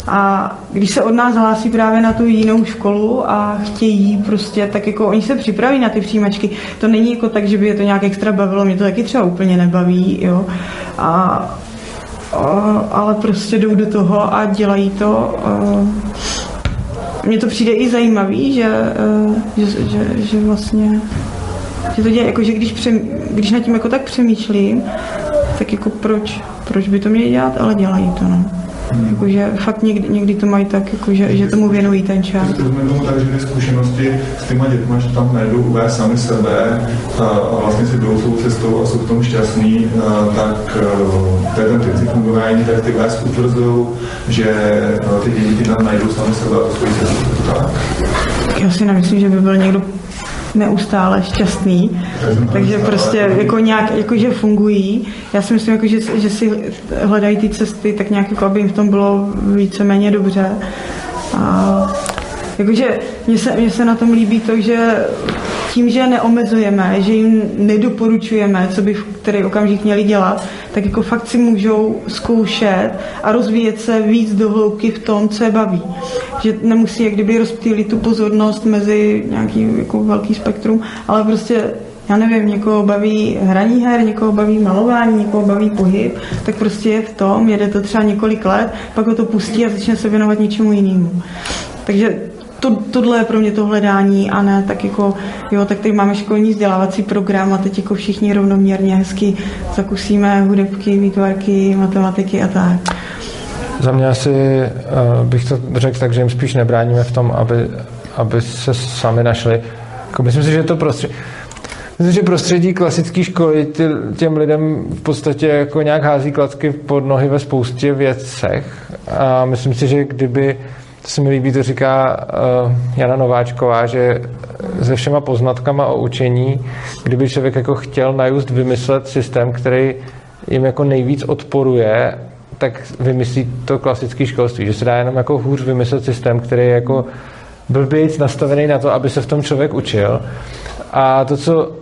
A když se od nás hlásí právě na tu jinou školu a chtějí prostě, tak jako oni se připraví na ty přijímačky. To není jako tak, že by je to nějak extra bavilo, mě to taky třeba úplně nebaví, jo. A, a ale prostě jdou do toho a dělají to. Mně to přijde i zajímavý, že, že, že, že vlastně že to děje, jako, že když, přem, když nad tím jako tak přemýšlím, tak jako proč, proč by to měli dělat, ale dělají to, no. Hmm. Jakože fakt někdy, někdy to mají tak, jako, že, že tomu věnují ten čas. Vezmeme tomu tak, že ty zkušenosti s těma dětmi, že tam najdou uvést sami sebe a, a vlastně si jdou svou cestou a jsou v tom šťastní, a, tak to je ten princip fungování, tak ty vás utvrzují, že ty děti tam najdou sami sebe a svoji cestu. Tak. Já si nemyslím, že by byl někdo neustále šťastný, takže prostě jako nějak, jako že fungují. Já si myslím, jako, že, že si hledají ty cesty tak nějak, jako aby jim v tom bylo víceméně dobře. A jakože mně se, mně se na tom líbí to, že tím, že neomezujeme, že jim nedoporučujeme, co by v který okamžik měli dělat, tak jako fakt si můžou zkoušet a rozvíjet se víc do hloubky v tom, co je baví. Že nemusí jak kdyby rozptýlit tu pozornost mezi nějaký jako velký spektrum, ale prostě já nevím, někoho baví hraní her, někoho baví malování, někoho baví pohyb, tak prostě je v tom, jede to třeba několik let, pak ho to pustí a začne se věnovat něčemu jinému. Takže to, tohle je pro mě to hledání a ne tak jako, jo, tak teď máme školní vzdělávací program a teď jako všichni rovnoměrně hezky zakusíme hudebky, výtvarky, matematiky a tak. Za mě asi uh, bych to řekl tak, že jim spíš nebráníme v tom, aby, aby se sami našli. Jako myslím si, že to prostředí, Myslím, že prostředí klasické školy těm lidem v podstatě jako nějak hází klacky pod nohy ve spoustě věcech. A myslím si, že kdyby to se mi líbí, to říká uh, Jana Nováčková, že se všema poznatkama o učení, kdyby člověk jako chtěl najust vymyslet systém, který jim jako nejvíc odporuje, tak vymyslí to klasické školství, že se dá jenom jako hůř vymyslet systém, který je jako blbějíc nastavený na to, aby se v tom člověk učil. A to, co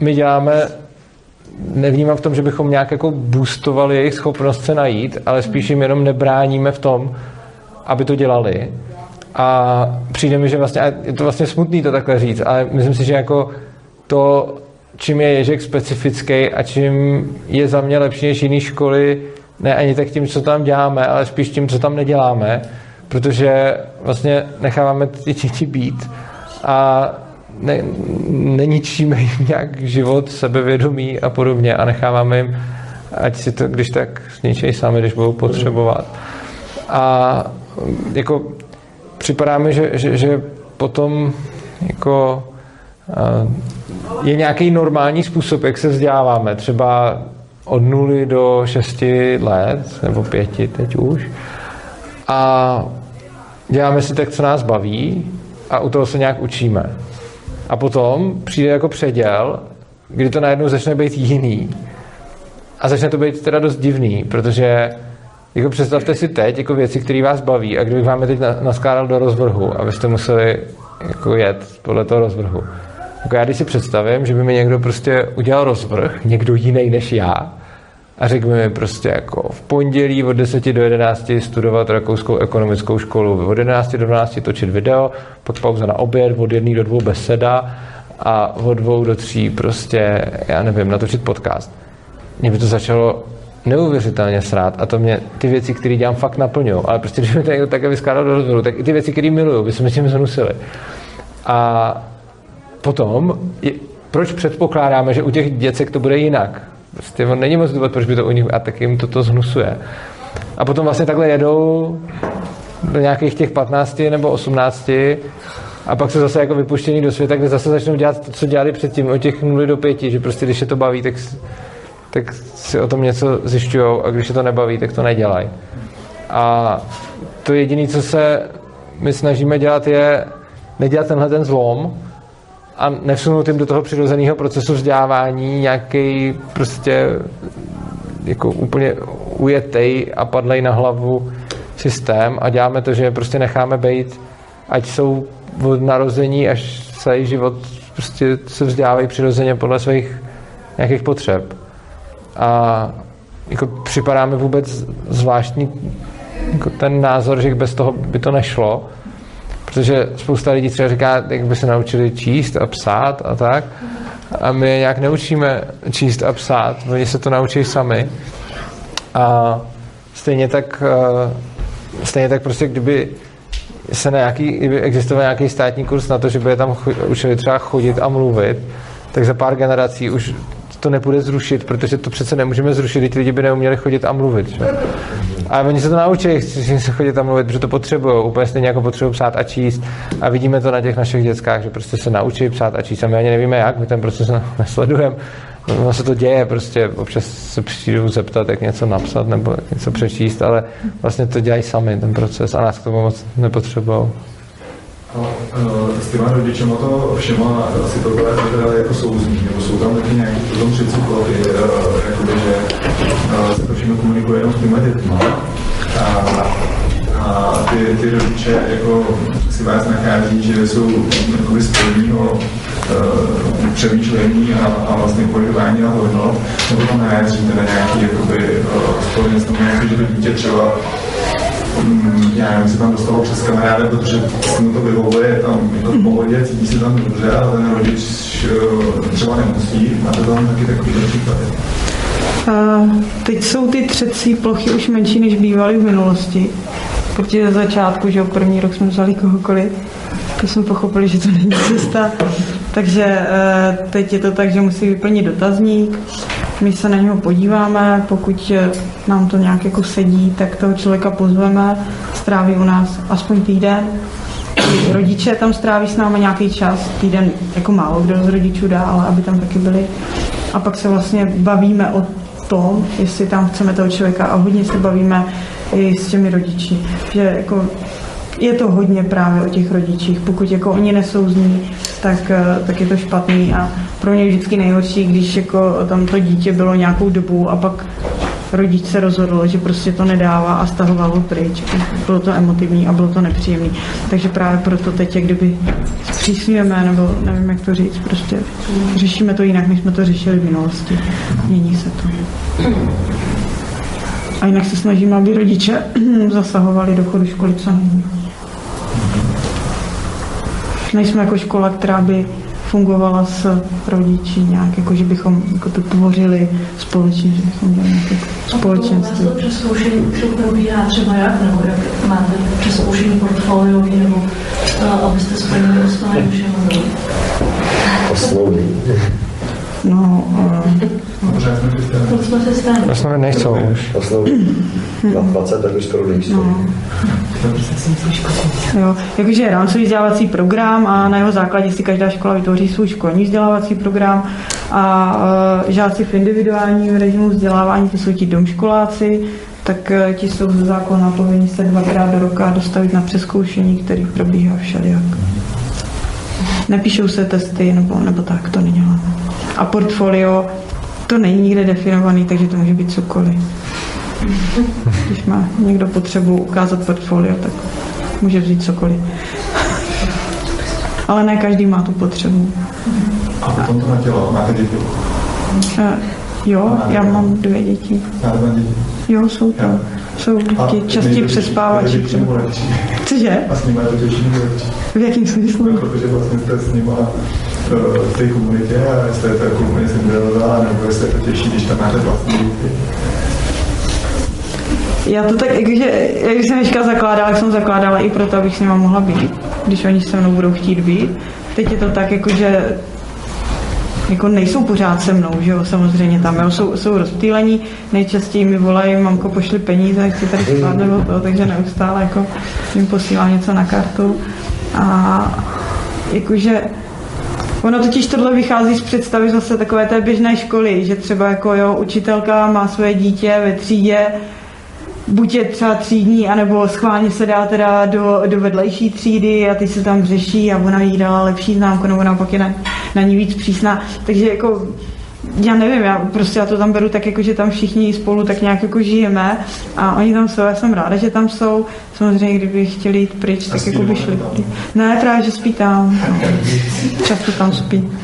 my děláme, nevnímám v tom, že bychom nějak jako boostovali jejich schopnost se najít, ale spíš jim jenom nebráníme v tom, aby to dělali. A přijde mi, že vlastně, a je to vlastně smutný to takhle říct, ale myslím si, že jako to, čím je Ježek specifický a čím je za mě lepší než jiné školy, ne ani tak tím, co tam děláme, ale spíš tím, co tam neděláme, protože vlastně necháváme ty děti být a ne, neničíme jim nějak život, sebevědomí a podobně a necháváme jim, ať si to když tak zničejí sami, když budou potřebovat. A jako připadá mi, že, že, že potom jako je nějaký normální způsob, jak se vzděláváme. Třeba od nuly do šesti let, nebo pěti teď už. A děláme si tak, co nás baví a u toho se nějak učíme. A potom přijde jako předěl, kdy to najednou začne být jiný. A začne to být teda dost divný, protože jako představte si teď jako věci, které vás baví a kdybych vám je teď naskládal do rozvrhu a vy jste museli jako jet podle toho rozvrhu. Jako já když si představím, že by mi někdo prostě udělal rozvrh, někdo jiný než já, a řekl mi prostě jako v pondělí od 10 do 11 studovat rakouskou ekonomickou školu, od 11 do 12 točit video, pak pauza na oběd, od 1 do 2 beseda a od 2 do 3 prostě, já nevím, natočit podcast. Mě by to začalo neuvěřitelně srát a to mě ty věci, které dělám, fakt naplňují. Ale prostě, když mi to někdo také vyskládal do rozhovoru, tak i ty věci, které miluju, by se mi tím znusili. A potom, je, proč předpokládáme, že u těch děcek to bude jinak? Prostě on není moc důvod, proč by to u nich, a tak jim to, to znusuje. A potom vlastně takhle jedou do nějakých těch 15 nebo 18 a pak se zase jako vypuštění do světa, kde zase začnou dělat to, co dělali předtím, od těch 0 do 5, že prostě když je to baví, tak, tak si o tom něco zjišťují a když je to nebaví, tak to nedělají. A to jediné, co se my snažíme dělat, je nedělat tenhle ten zlom a nevsunout jim do toho přirozeného procesu vzdělávání nějaký prostě jako úplně ujetej a padlej na hlavu systém a děláme to, že je prostě necháme být, ať jsou od narození až celý život prostě se vzdělávají přirozeně podle svých nějakých potřeb. A jako připadáme vůbec zvláštní jako ten názor, že bez toho by to nešlo, protože spousta lidí třeba říká, jak by se naučili číst a psát a tak, a my je nějak neučíme číst a psát, oni se to naučí sami. A stejně tak, eh, stejně tak prostě, kdyby se nějaký, kdyby existoval nějaký státní kurz na to, že by je tam učili třeba chodit a mluvit, tak za pár generací už to nepůjde zrušit, protože to přece nemůžeme zrušit, když lidi by neuměli chodit a mluvit. Že? A oni se to naučí, že se chodit a mluvit, protože to potřebují, úplně stejně jako potřebují psát a číst. A vidíme to na těch našich dětskách, že prostě se naučí psát a číst. A my ani nevíme jak, my ten proces nesledujeme. No se to děje, prostě občas se přijdu zeptat, jak něco napsat nebo něco přečíst, ale vlastně to dělají sami, ten proces a nás k tomu moc nepotřebují. A s těma rodičema to všema asi tohle teda jako souzní, nebo jsou tam taky nějaký potom předsuklady, jakoby, že se to všechno komunikuje jenom s těma dětma. A, a ty, ty rodiče jako si vás nachází, že jsou jakoby z prvního uh, přemýšlení a, a vlastně pohybování a hodnot, nebo tam najádří teda nějaký jakoby uh, společnost, nějaký, že to dítě třeba já nevím, se tam dostalo přes kamaráda, protože mu to vyhovuje, tam je to v pohodě, cítí se tam dobře, ale ten rodič eh, třeba nemusí. Máte tam taky takový příklady? Uh, teď jsou ty třecí plochy už menší, než bývaly v minulosti. Protože za začátku, že první rok jsme vzali kohokoliv, to jsme pochopili, že to není cesta. Takže uh, teď je to tak, že musí vyplnit dotazník, my se na něho podíváme, pokud nám to nějak jako sedí, tak toho člověka pozveme, stráví u nás aspoň týden. Rodiče tam stráví s námi nějaký čas, týden jako málo kdo z rodičů dá, ale aby tam taky byli. A pak se vlastně bavíme o tom, jestli tam chceme toho člověka a hodně se bavíme i s těmi rodiči. Že jako je to hodně právě o těch rodičích. Pokud jako oni nesouzní, tak, eh, tak je to špatný a pro mě vždycky nejhorší, když jako tam to dítě bylo nějakou dobu a pak rodič se rozhodl, že prostě to nedává a stahoval ho pryč. Bylo to emotivní a bylo to nepříjemné. Takže právě proto teď, jak kdyby zpřísňujeme, nebo nevím, jak to říct, prostě řešíme to jinak, než jsme to řešili v minulosti. Mění se to. A jinak se snažíme, aby rodiče zasahovali do chodu školy co nejméně. Nejsme jako škola, která by fungovala s rodiči nějak, jako že bychom jako to tvořili společně, že bychom dělali nějaké společenství. A to přeskoušení probíhá třeba jak, nebo jak máte přeskoušení portfoliový, nebo abyste splnili osnovy všeho? Osnovy. No, uh, Osnovy nejsou už. Osnovy na 20 tak už skoro nejsou. No. Jo, jakože je rámcový vzdělávací program a na jeho základě si každá škola vytvoří svůj školní vzdělávací program a uh, žáci v individuálním režimu vzdělávání, to jsou ti domškoláci, tak ti jsou ze zákona povinni se dvakrát do roka dostavit na přeskoušení, který probíhá všelijak. Nepíšou se testy nebo, nebo tak, to není hlavné. A portfolio, to není nikde definovaný, takže to může být cokoliv. Když má někdo potřebu ukázat portfolio, tak může vzít cokoliv. Ale ne každý má tu potřebu. A potom to na tělo, máte děti? Uh, jo, já mám dvě děti. Máte děti? Jo, jsou tam. Jsou děti častí přespávači. Cože? A s nimi je to těžší nebo? V jakém smyslu? Protože vlastně jste s nimi v té komunitě a jestli je to jako úplně symbioza, nebo jestli je to těžší, když tam máte vlastní děti. Já to tak, jakože, jak jsem Ježka zakládala, tak jsem zakládala i proto, abych s nima mohla být, když oni se mnou budou chtít být. Teď je to tak, jakože jako nejsou pořád se mnou, že jo, samozřejmě tam, jo, jsou, jsou rozptýlení, nejčastěji mi volají, mamko, pošli peníze, chci tady spát nebo to, takže neustále jako jim posílám něco na kartu a jakože Ono totiž tohle vychází z představy zase takové té běžné školy, že třeba jako jo, učitelka má svoje dítě ve třídě, buď je třeba třídní, anebo schválně se dá teda do, do vedlejší třídy a ty se tam řeší a ona jí dala lepší známku, nebo naopak je na, na ní víc přísná. Takže jako já nevím, já prostě já to tam beru tak, jako, že tam všichni spolu tak nějak jako žijeme a oni tam jsou, já jsem ráda, že tam jsou. Samozřejmě, kdyby chtěli jít pryč, tak jako by šli. Ne, právě, že spí tam. Často tam spí.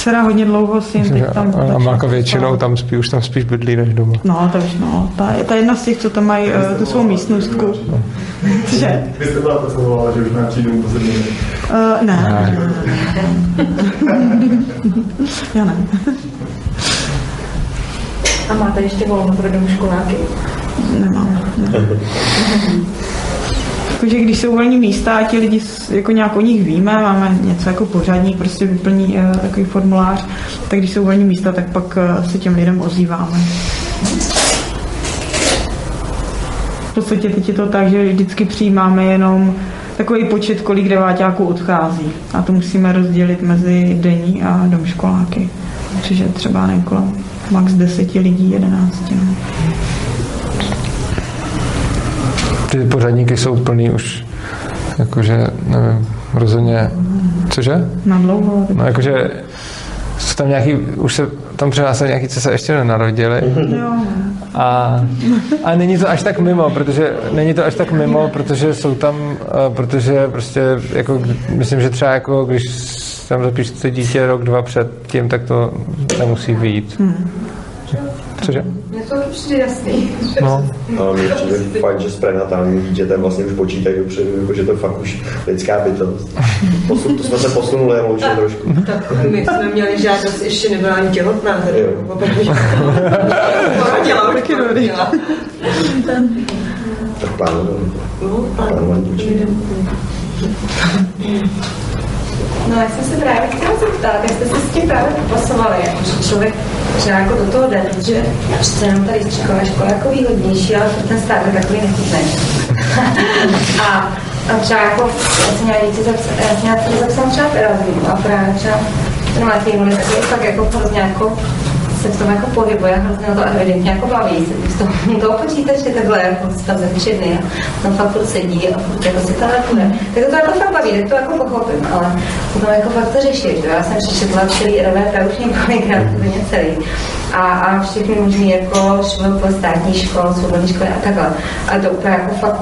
Dcera hodně dlouho si jim teď tam... A má jako většinou tam spí, už tam spíš bydlí než doma. No, takže no, ta, ta jedna z těch, co tam mají uh, tu svou místnostku. že? Vy jste byla představovala, že už má přijdu poslední Uh, ne. Já ne. A máte ještě volno pro domškoláky? Nemám. Ne. Jakože když jsou volní místa a ti lidi jako nějak o nich víme, máme něco jako pořadník, prostě vyplní uh, takový formulář, tak když jsou volní místa, tak pak uh, se těm lidem ozýváme. V podstatě teď je to tak, že vždycky přijímáme jenom takový počet, kolik deváťáků odchází. A to musíme rozdělit mezi denní a domškoláky. Což je třeba nevím, kolem max 10 lidí, 11. No. Ty pořadníky jsou plný už, jakože, nevím, rozhodně, cože? Na dlouho. No jakože, jsou tam nějaký, už se tam přenášeli nějaký, co se ještě nenarodili. Jo. A, a není to až tak mimo, protože není to až tak mimo, protože jsou tam, eh, protože prostě jako, myslím, že třeba jako když tam zapíšete dítě rok, dva před tím, tak to nemusí vyjít. Hmm. Cože? Mně to přijde jasný. No. A mně přijde fakt, že s prenatálním dítětem vlastně už počítají dopředu, jako, že to je fakt už lidská bytost. Posun, to jsme se posunuli emočně trošku. Tak my jsme měli žádost, ještě nebyla ani těhotná, tedy porodila, taky porodila. Tak plánujeme. No, určitě. No, já jsem se právě chtěla zeptat, jak jste se s tím právě popasovali, jako, že člověk že jako do toho jde, protože přece jenom tady stříková škola jako výhodnější, ale ten stát je takový nechutný. a, a třeba jako, já jsem měla děti, já jsem měla celý zapsat třeba Erasmus a právě třeba ten Matěj Muli taky je fakt jako hrozně jako se v tom jako pohybuje, hrozně na to evidentně jako baví se z toho, toho počítače takhle jako stav ze tři dny a tam fakt furt sedí a furt jako si telepuje. Tak to jako fakt baví, tak to jako pochopím, ale potom jako fakt to řešit, jo. Já jsem přečetla celý RVP už několikrát, úplně celý. A, a všechny možný jako škol, státní škol, svobodní školy a takhle. Ale to úplně jako fakt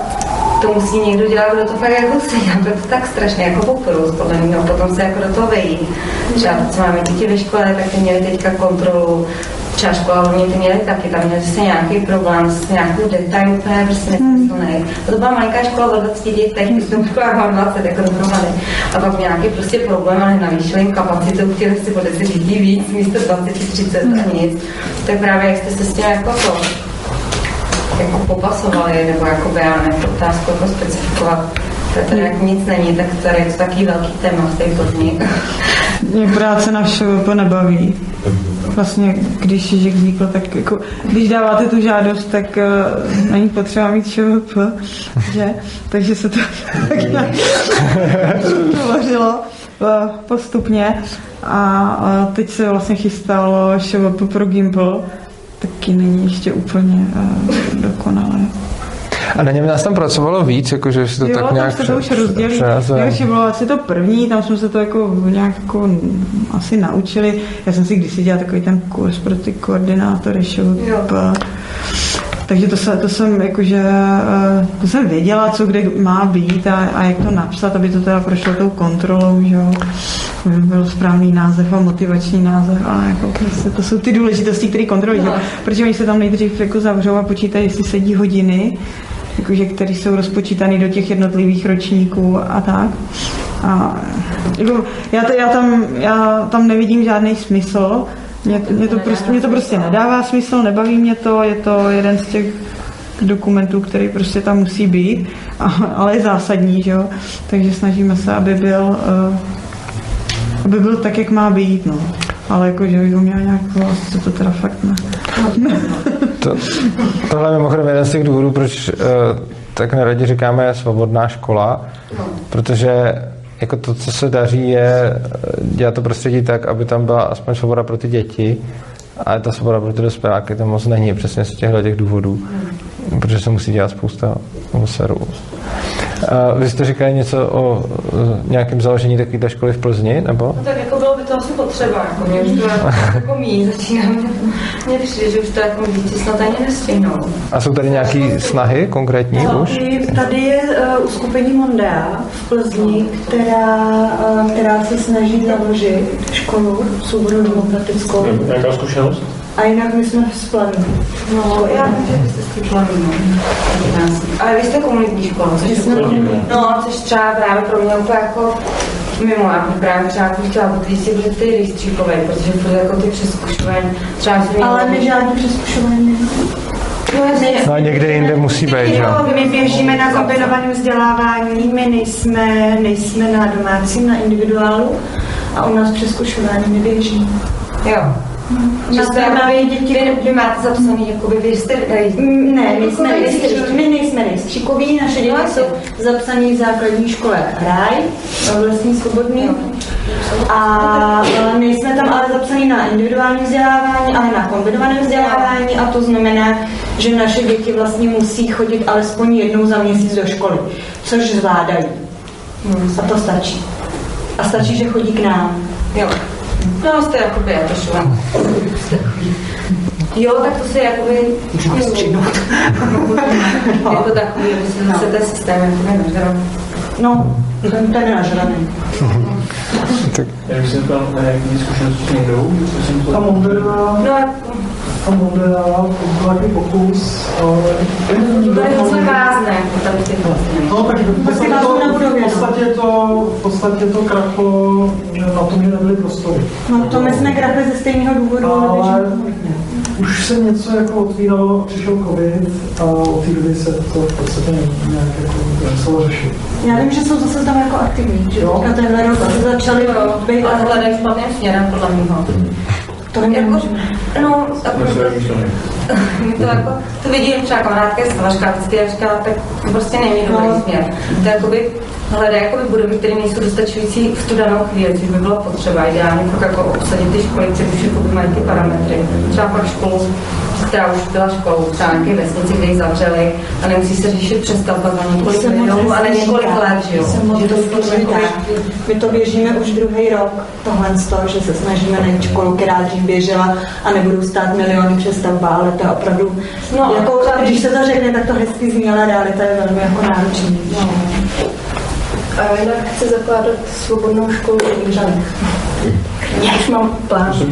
to musí někdo dělat, kdo to fakt jako chce dělat, to je tak strašně jako poprus, podle mě, no, potom se jako do toho vejít. Třeba co máme děti ve škole, tak ty měli teďka kontrolu, třeba škola, oni ty měli taky, tam měli zase nějaký problém s nějakou detailů, úplně prostě nesmyslný. A to byla malinká škola o 20 dětech, když jsem škola mám 20 jako dohromady. A pak nějaký prostě problém, ale navýšili jim kapacitu, chtěli si po 10 dětí víc, místo 20, 30 a nic. Tak právě jak jste se s tím jako to, jako popasovali, nebo jako já nevím, otázku jako specifikovat. To je tady jako nic není, tak tady je to takový velký téma v té Plzni. Mě práce na ŠVP nebaví. Vlastně, když Žižek vznikl, tak jako, když dáváte tu žádost, tak uh, není potřeba mít ŠVP, že? Takže se to tak nějak tvořilo uh, postupně. A uh, teď se vlastně chystalo ŠVP pro Gimpl, taky není ještě úplně uh, dokonalé. A na něm nás tam pracovalo víc, jakože se to jo, tak tam nějak se to už rozdělí. přerazuje. Takže bylo asi to první, tam jsme se to jako nějak jako asi naučili. Já jsem si kdysi dělala takový ten kurz pro ty koordinátory ŠVP. Takže to, se, to jsem jakože, eh, to jsem věděla, co kde má být a, a jak to napsat, aby to teda prošlo tou kontrolou, že jo. Aby byl správný název a motivační název, ale jako prostě to jsou ty důležitosti, které kontrolují, jo. protože oni se tam nejdřív jako zavřou a počítají, jestli sedí hodiny, jakože, které jsou rozpočítané do těch jednotlivých ročníků a tak. A jako, já, to, já, tam, já tam nevidím žádný smysl, Mě, mě, to prostě, mě to prostě nedává smysl, nebaví mě to, je to jeden z těch dokumentů, který prostě tam musí být, ale je zásadní, že jo? takže snažíme se, aby byl, uh, aby byl tak, jak má být, no. Ale jako, že bych ho měl nějak vlastně to teda fakt ne. To, tohle je mimochodem jeden z těch důvodů, proč uh, tak neradi říkáme svobodná škola, protože jako to, co se daří, je dělat to prostředí tak, aby tam byla aspoň svoboda pro ty děti, ale ta svoboda pro ty dospěláky to moc není, přesně z těchto těch důvodů, protože se musí dělat spousta serů. Vy jste říkali něco o nějakém založení takovéhle školy v Plzni, nebo? No tak jako bylo by to asi potřeba, jako mě už to jako, jako mý, začínám, mě přijde, že už to jako děti snad ani nestihnou. A jsou tady nějaké snahy konkrétní no, už? Tady je uh, uskupení Mondea v Plzni, která, uh, která se snaží založit školu svobodnou demokratickou. Jaká zkušenost? A jinak my jsme v planu. No, já vím, že vy jste z těch planů, no. Ale vy jste komunitní škola, což jsme No, což třeba právě pro mě úplně jako mimo, já bych právě třeba bych chtěla že ty rejstříkové, protože to jako ty přeskušování, třeba si Ale my žádný přeskušování No a někde jinde musí být, že? My běžíme na kombinovaném vzdělávání, my nejsme, nejsme na domácím, na individuálu a u nás přeskušování neběží. Jo. Že jste právě děti, vy, vy máte zapsaný, jakoby vy jste Ne, my, jsme, my nejsme rejstříkoví, naše děti jsou zapsané v základní škole Hraj, vlastní svobodný. A nejsme tam ale zapsaní na individuální vzdělávání, ale na kombinované vzdělávání a to znamená, že naše děti vlastně musí chodit alespoň jednou za měsíc do školy, což zvládají. A to stačí. A stačí, že chodí k nám. Jo. Много сте ако бе дошла. И одак до сега, ако ви... Знам се, че много. Ето да, ако ви се да се ставя, ако ви не здраво. Но, да не наш ранен. Jak se tam zkušenosti No, Mondela, to pokus, ale... to je vázné, jako tady No, tak v podstatě to, v podstatě to, v podstatě to krachlo na tom, že nebyly prostory. No, to my jsme krachli ze stejného důvodu, ale už se něco jako otvíralo, přišel covid a od té doby se to v podstatě nějak jako muselo řešit. Já vím, že jsou zase tam jako aktivní, že teďka tenhle rok se začali být a hledají špatným směrem, podle mého. To jako, no, my to jako, to vidím třeba kamarádka z Valaška, vždycky já říkala, tak to prostě není dobrý No. směr. To jakoby hledají jakoby budovy, které nejsou dostačující v tu danou chvíli, což by bylo potřeba. Ideálně jako obsadit ty školy, které už jakoby mají ty parametry. Třeba pak školu, která už byla školou, třeba nějaké vesnici, kde ji zavřeli a nemusí se řešit přestavba za několik milionů, ale několik let, že jo. Že to. My to běžíme už druhý rok, tohle z toho, že se snažíme najít školu, která dřív běžela a nebudou stát miliony přestavba, ale to je opravdu, No, no, jako, když se to řekne, tak to hezky zní, ale realita je velmi jako náročný. No. A jinak chci zakládat svobodnou školu v Jindřanech. Já už mám plán, že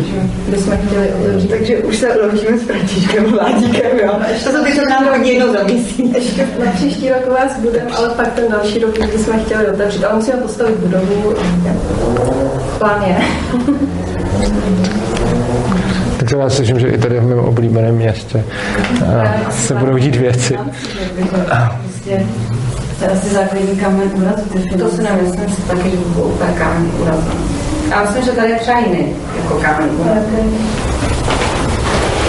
bychom chtěli otevřít. Takže už se loučíme s Františkem Vládíkem, jo. To se teď nám hodí jednou za měsíc. Ještě na příští rok vás budeme, ale pak ten další rok bychom chtěli otevřít. Ale musíme postavit budovu. Plán je. Tak to já slyším, že i tady v mém oblíbeném městě se budou dít věci. To je asi základní kámen úrazu. ty To si nemyslím, že taky, že by byl úplně kámen úrazu. Já myslím, že tady je třeba jiný jako kámen úrazu.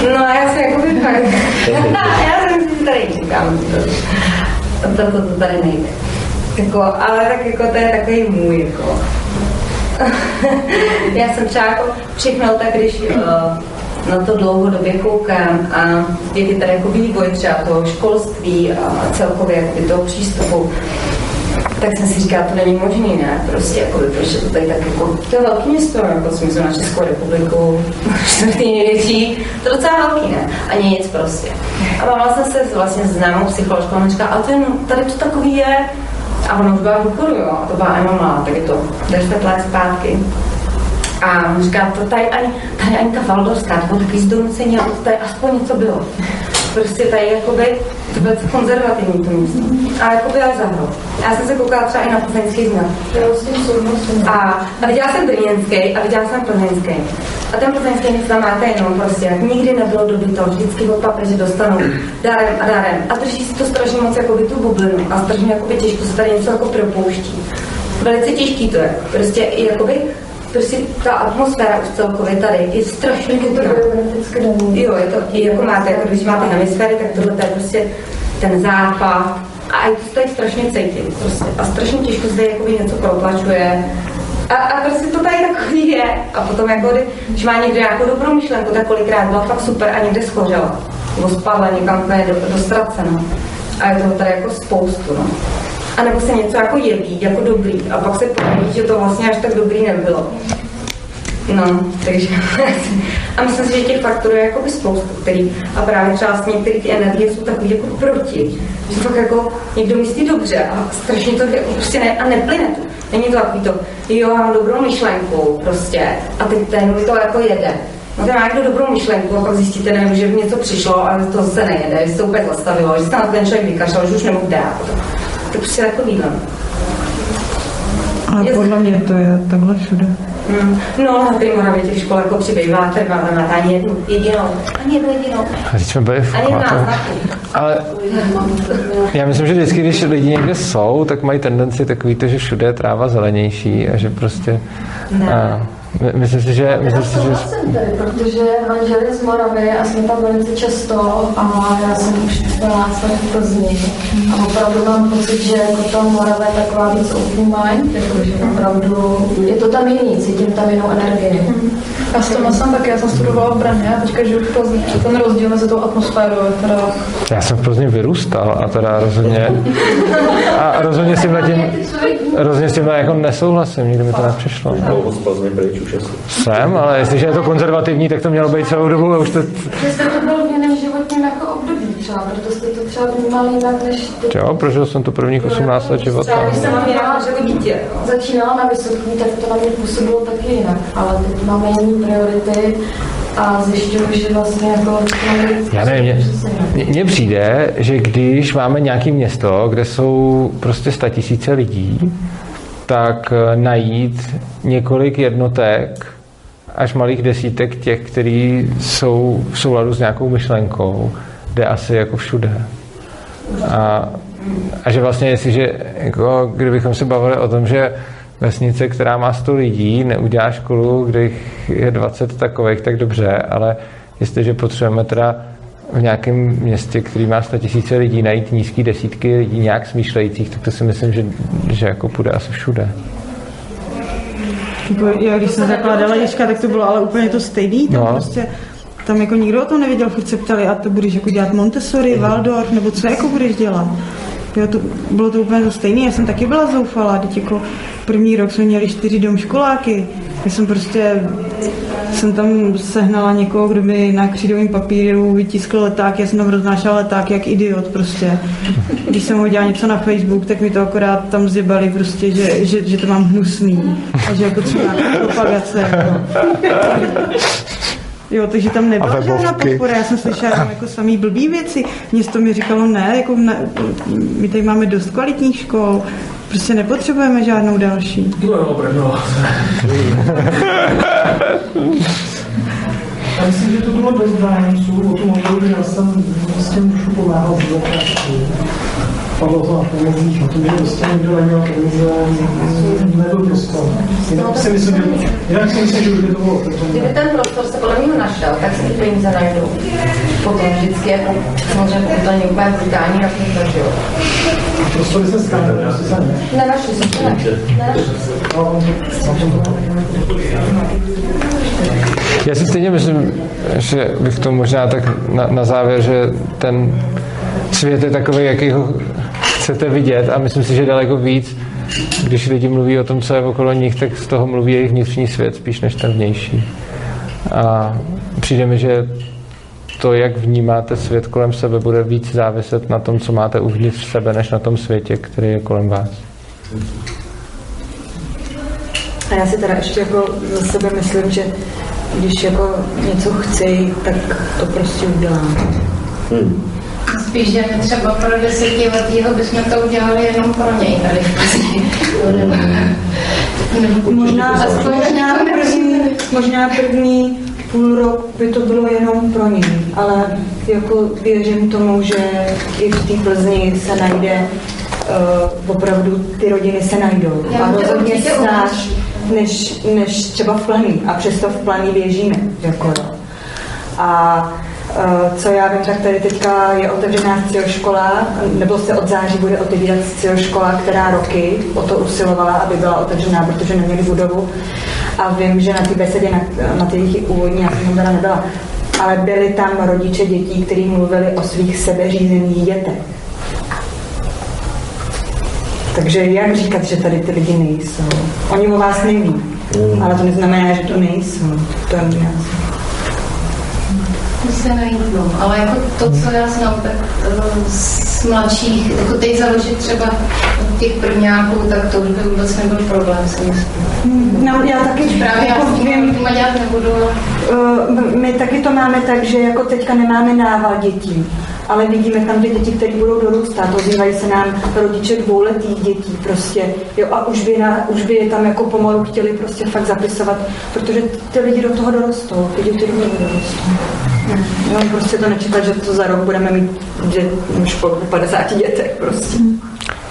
No já si jako bych fakt. já si myslím, že tady jiný kámen úrazu. To, to, to tady nejde. Jako, ale tak jako to je takový můj, jako. já jsem třeba jako všechno tak, když uh, na to dlouhodobě koukám a je tady jako vývoj třeba toho školství a celkově jakoby toho přístupu, tak jsem si říkala, to není možný, ne? Prostě, jako protože to tady tak jako, to je velké město, jako smysl na Českou republiku, čtvrtý největší, to je docela velký, ne? Ani nic prostě. A bavila jsem se s vlastně známou psycholožkou, a ona říká, ale to je, tady to takový je, a ona už byla v jo, a to byla Emma tak je to 10 let zpátky. A říká, to tady ani, tady ani ta Valdorská, to bylo takový zdonucení, aby to tady aspoň něco bylo. Prostě tady jakoby, to bylo konzervativní to místo. A jakoby ale zahrou. Já jsem se koukala třeba i na plzeňský znak. A, a viděla jsem brněnský a viděla jsem plzeňský. A ten plzeňský nic tam máte jenom prostě, jak nikdy nebylo dobyto, vždycky od papeže dostanou darem a darem. A drží si to strašně moc jako tu bublinu a strašně jakoby těžko se tady něco jako propouští. Velice těžký to je. Prostě i jakoby prostě ta atmosféra už celkově tady je strašně dobrá. Jo, je to, jako máte, jako když máte hemisféry, tak tohle to je prostě ten západ. A i to tady strašně cítím. Prostě. A strašně těžko zde jakoby něco protlačuje. A, a prostě to tady takový je. A potom, jako, kdy- když má někdo nějakou dobrou myšlenku, tak kolikrát byla fakt super a někde schořela. Nebo spadla někam úplně do, do ztracena. A je toho tady jako spoustu. No. A nebo se něco jako jeví, jako dobrý. A pak se poví, že to vlastně až tak dobrý nebylo. No, takže a myslím si, že těch faktorů je jako spoustu, který, a právě třeba vlastně některé ty energie jsou takový jako proti. Že fakt jako někdo myslí dobře a strašně to jako prostě ne, a neplyne to. Není to takový to, jo, mám dobrou myšlenku prostě a teď ten to jako jede. No ten má někdo dobrou myšlenku a pak zjistíte, nevím, že by něco přišlo, ale to se nejede, že se to úplně zastavilo, že se na ten člověk vykašlal, že už nemohu dát. To prostě takový, no. Ale podle mě to je takhle všude. Mm. No, na té Moravě těch škol jako přibývá, tady máme na ani jednu jedinou. Ani jednu jedinou. A teď jsme byli v znaku. Ale já myslím, že vždycky, když lidi někde jsou, tak mají tendenci takový to, že všude je tráva zelenější a že prostě... A, my- myslím si, že... Myslím si, že tady, protože manžel je z Moravy a jsme tam velice často a já jsem už 14 let v Plzni a opravdu mám pocit, že jako ta Morava je taková víc open mind, jakože opravdu je to tam jiný, cítím tam jinou energii. Já s tom jsem taky, já jsem studovala v Brně a teďka žiju v Plzni. Že ten rozdíl mezi tou atmosférou je teda... já jsem v Plzni vyrůstal a teda rozhodně... A rozhodně s tím tím, rozhodně s tím jako nesouhlasím, nikdy mi to nepřišlo. Dlouho asi. Jsem, ale jestliže je to konzervativní, tak to mělo být celou dobu a už to... Že jste to byl v jiném životním jako období třeba, proto jste to třeba vnímali jinak než ty. Jo, prožil jsem to prvních 18 let života. Třeba když jsem měla, že dítě. Začínala na vysoký, tak to na mě působilo taky jinak, ale teď máme jiné priority a zjišťuju, že vlastně jako... Já nevím, mně- přijde, že když máme nějaké město, kde jsou prostě statisíce lidí, tak eh, najít několik jednotek až malých desítek těch, který jsou v souladu s nějakou myšlenkou, jde asi jako všude. A, a že vlastně, jestliže, jako, kdybychom se bavili o tom, že vesnice, která má 100 lidí, neudělá školu, kde jich je 20 takových, tak dobře, ale jestliže potřebujeme teda v nějakém městě, který má 100 tisíce lidí, najít nízký desítky lidí nějak smýšlejících, tak to si myslím, že, že jako půjde asi všude. Já když jsem zakládala Ježka, tak to bylo ale úplně to stejný. Tam No. prostě tam jako nikdo o tom nevěděl, furt se ptali, a to budeš jako dělat Montessori, Waldorf, nebo co jako budeš dělat. Jo, to, bylo to úplně to stejné, já jsem taky byla zoufalá, teď jako první rok jsme měli čtyři domškoláky. Já jsem prostě, jsem tam sehnala někoho, kdo mi na křídovém papíru vytiskl leták, já jsem tam roznášela leták jak idiot prostě. Když jsem hodila něco na Facebook, tak mi to akorát tam zjebali prostě, že, že, že to mám hnusný a že jako třeba propagace. Jako. Jo, takže tam nebyla A žádná podpora, já jsem slyšela jenom jako samý blbý věci. Město mi říkalo, ne, jako ne, my tady máme dost kvalitních škol, prostě nepotřebujeme žádnou další. No jo, Brno. Já myslím, že to bylo bez zájemců, o tom opravdu já jsem s tím trošku pomáhal z Padlo to na penězích, a to by prostě někdo neměl peníze, nebyl prostor. Jinak si myslím, že, jinak si myslím, že už by to bylo. Kdyby ten prostor se podle mě našel, tak se ty peníze najdou. Potom vždycky jako, samozřejmě pokud to není úplně brutální, tak to že jo. Prostory se stále, prostě se ne. Nenašli jsem to, ne. Nenašli jsem. Já si stejně myslím, že bych to možná tak na, na závěr, že ten svět je takový, jaký ho chcete vidět a myslím si, že daleko víc, když lidi mluví o tom, co je okolo nich, tak z toho mluví jejich vnitřní svět spíš než ten vnější. A přijde mi, že to, jak vnímáte svět kolem sebe, bude víc záviset na tom, co máte uvnitř sebe, než na tom světě, který je kolem vás. A já si teda ještě jako za sebe myslím, že když jako něco chci, tak to prostě udělám. Spíš, že my třeba pro desetiletýho bychom to udělali jenom pro něj tady v. Možná, možná, první, možná první půl rok by to bylo jenom pro ní, ale jako věřím tomu, že i v té Plzni se najde uh, opravdu ty rodiny se najdou. Já A rozhodně snáš, než, než třeba v Planý. A přesto v Planý běžíme. Jako, jo. a uh, co já vím, tak tady teďka je otevřená škola, nebo se od září bude otevírat škola, která roky o to usilovala, aby byla otevřená, protože neměli budovu. A vím, že na té besedě, na, na té jejich úvodní, já jsem tam nebyla, ale byli tam rodiče dětí, kteří mluvili o svých sebeřízených dětech. Takže jak říkat, že tady ty lidi nejsou? Oni o vás neví, ale to neznamená, že to nejsou. To je můj názor. To se najít, no. Ale jako to, co já znám, tak eh, z mladších, jako teď založit třeba těch prvňáků, tak to už by vůbec nebyl problém, si myslím. No, já taky Právě já jako s tím dělat nebudu. Uh, my taky to máme tak, že jako teďka nemáme nával dětí, ale vidíme tam ty děti, které budou dorůstat. Ozývají se nám rodiče dvouletých dětí prostě, jo, a už by, na, už by je tam jako pomalu chtěli prostě fakt zapisovat, protože ty lidi do toho dorostou, ty děti do toho dorostou. No, prostě to nečekat, že to za rok budeme mít že, školu po 50 dětech prostě.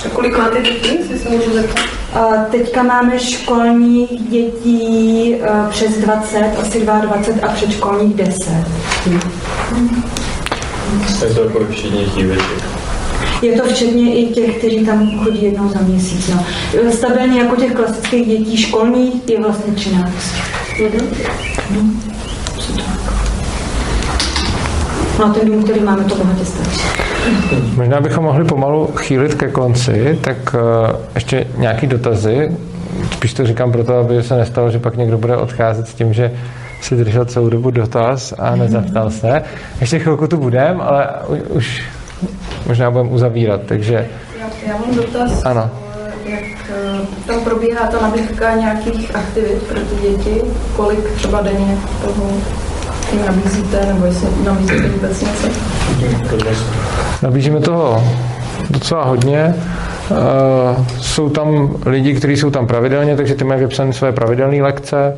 A kolik máte dětí, jestli se můžu zeptat? A teďka máme školních dětí eh, přes 20, asi 22 a předškolních 10. Je to jako všichni chýveček. Je to včetně i těch, kteří tam chodí jednou za měsíc. No. Stabilně jako těch klasických dětí školních je vlastně 13. Mhm. No a ten dům, který máme, to bohatě stačí. Možná bychom mohli pomalu chýlit ke konci, tak uh, ještě nějaký dotazy. Spíš to říkám proto, aby se nestalo, že pak někdo bude odcházet s tím, že si držel celou dobu dotaz a nezaptal se. Ještě chvilku tu budeme, ale už možná budeme uzavírat, takže Já, já mám dotaz, ano. jak eh, tam probíhá ta nabídka nějakých aktivit pro ty děti, kolik třeba denně toho jim nabízíte, nebo jestli nabízíte vůbec něco. Nabízíme toho docela hodně. Uh, jsou tam lidi, kteří jsou tam pravidelně, takže ty mají vypsané své pravidelné lekce.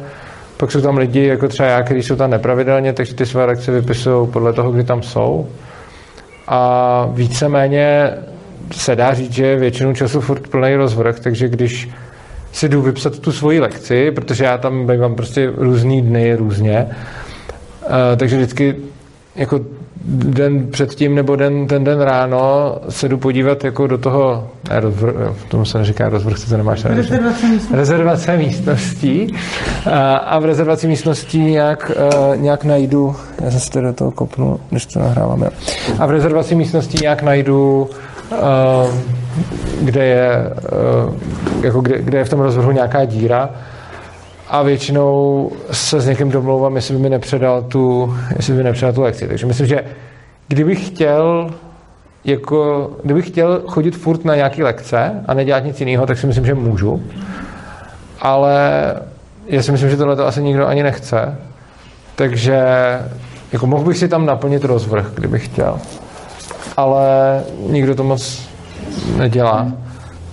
Pak jsou tam lidi, jako třeba já, kteří jsou tam nepravidelně, takže ty své lekce vypisují podle toho, kdy tam jsou. A víceméně se dá říct, že většinu času furt plný rozvrh, takže když si jdu vypsat tu svoji lekci, protože já tam bývám prostě různý dny různě, uh, takže vždycky jako den předtím nebo den, ten den ráno se jdu podívat jako do toho, ne, rozvr, tomu se neříká rozvrh, to nemáš rád. Rezervace místností. rezervace místností a, a v rezervaci místností nějak, uh, nějak najdu, já zase to do toho kopnu, když to nahráváme, jo. a v rezervaci místností nějak najdu uh, kde je, uh, jako kde, kde je v tom rozvrhu nějaká díra a většinou se s někým domlouvám, jestli by mi nepředal tu, jestli by mi nepředal tu lekci. Takže myslím, že kdybych chtěl jako, kdybych chtěl chodit furt na nějaké lekce a nedělat nic jiného, tak si myslím, že můžu. Ale já si myslím, že tohle to asi nikdo ani nechce. Takže jako mohl bych si tam naplnit rozvrh, kdybych chtěl. Ale nikdo to moc nedělá.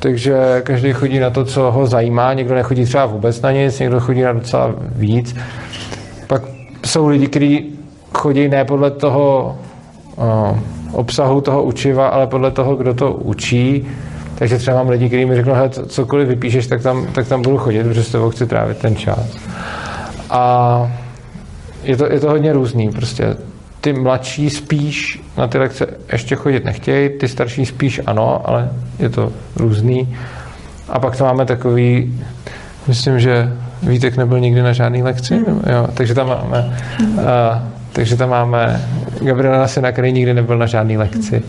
Takže každý chodí na to, co ho zajímá. Někdo nechodí třeba vůbec na nic, někdo chodí na docela víc. Pak jsou lidi, kteří chodí ne podle toho o, obsahu toho učiva, ale podle toho, kdo to učí. Takže třeba mám lidi, kteří mi řeknou, že cokoliv vypíšeš, tak tam, tak tam budu chodit, protože s tebou chci trávit ten čas. A je to, je to hodně různý. Prostě ty mladší spíš na ty lekce ještě chodit nechtějí, ty starší spíš ano, ale je to různý. A pak to máme takový, myslím, že Vítek nebyl nikdy na žádný lekci, mm. jo, takže tam máme, mm. uh, takže tam máme Gabriela syna, který nikdy nebyl na žádný lekci.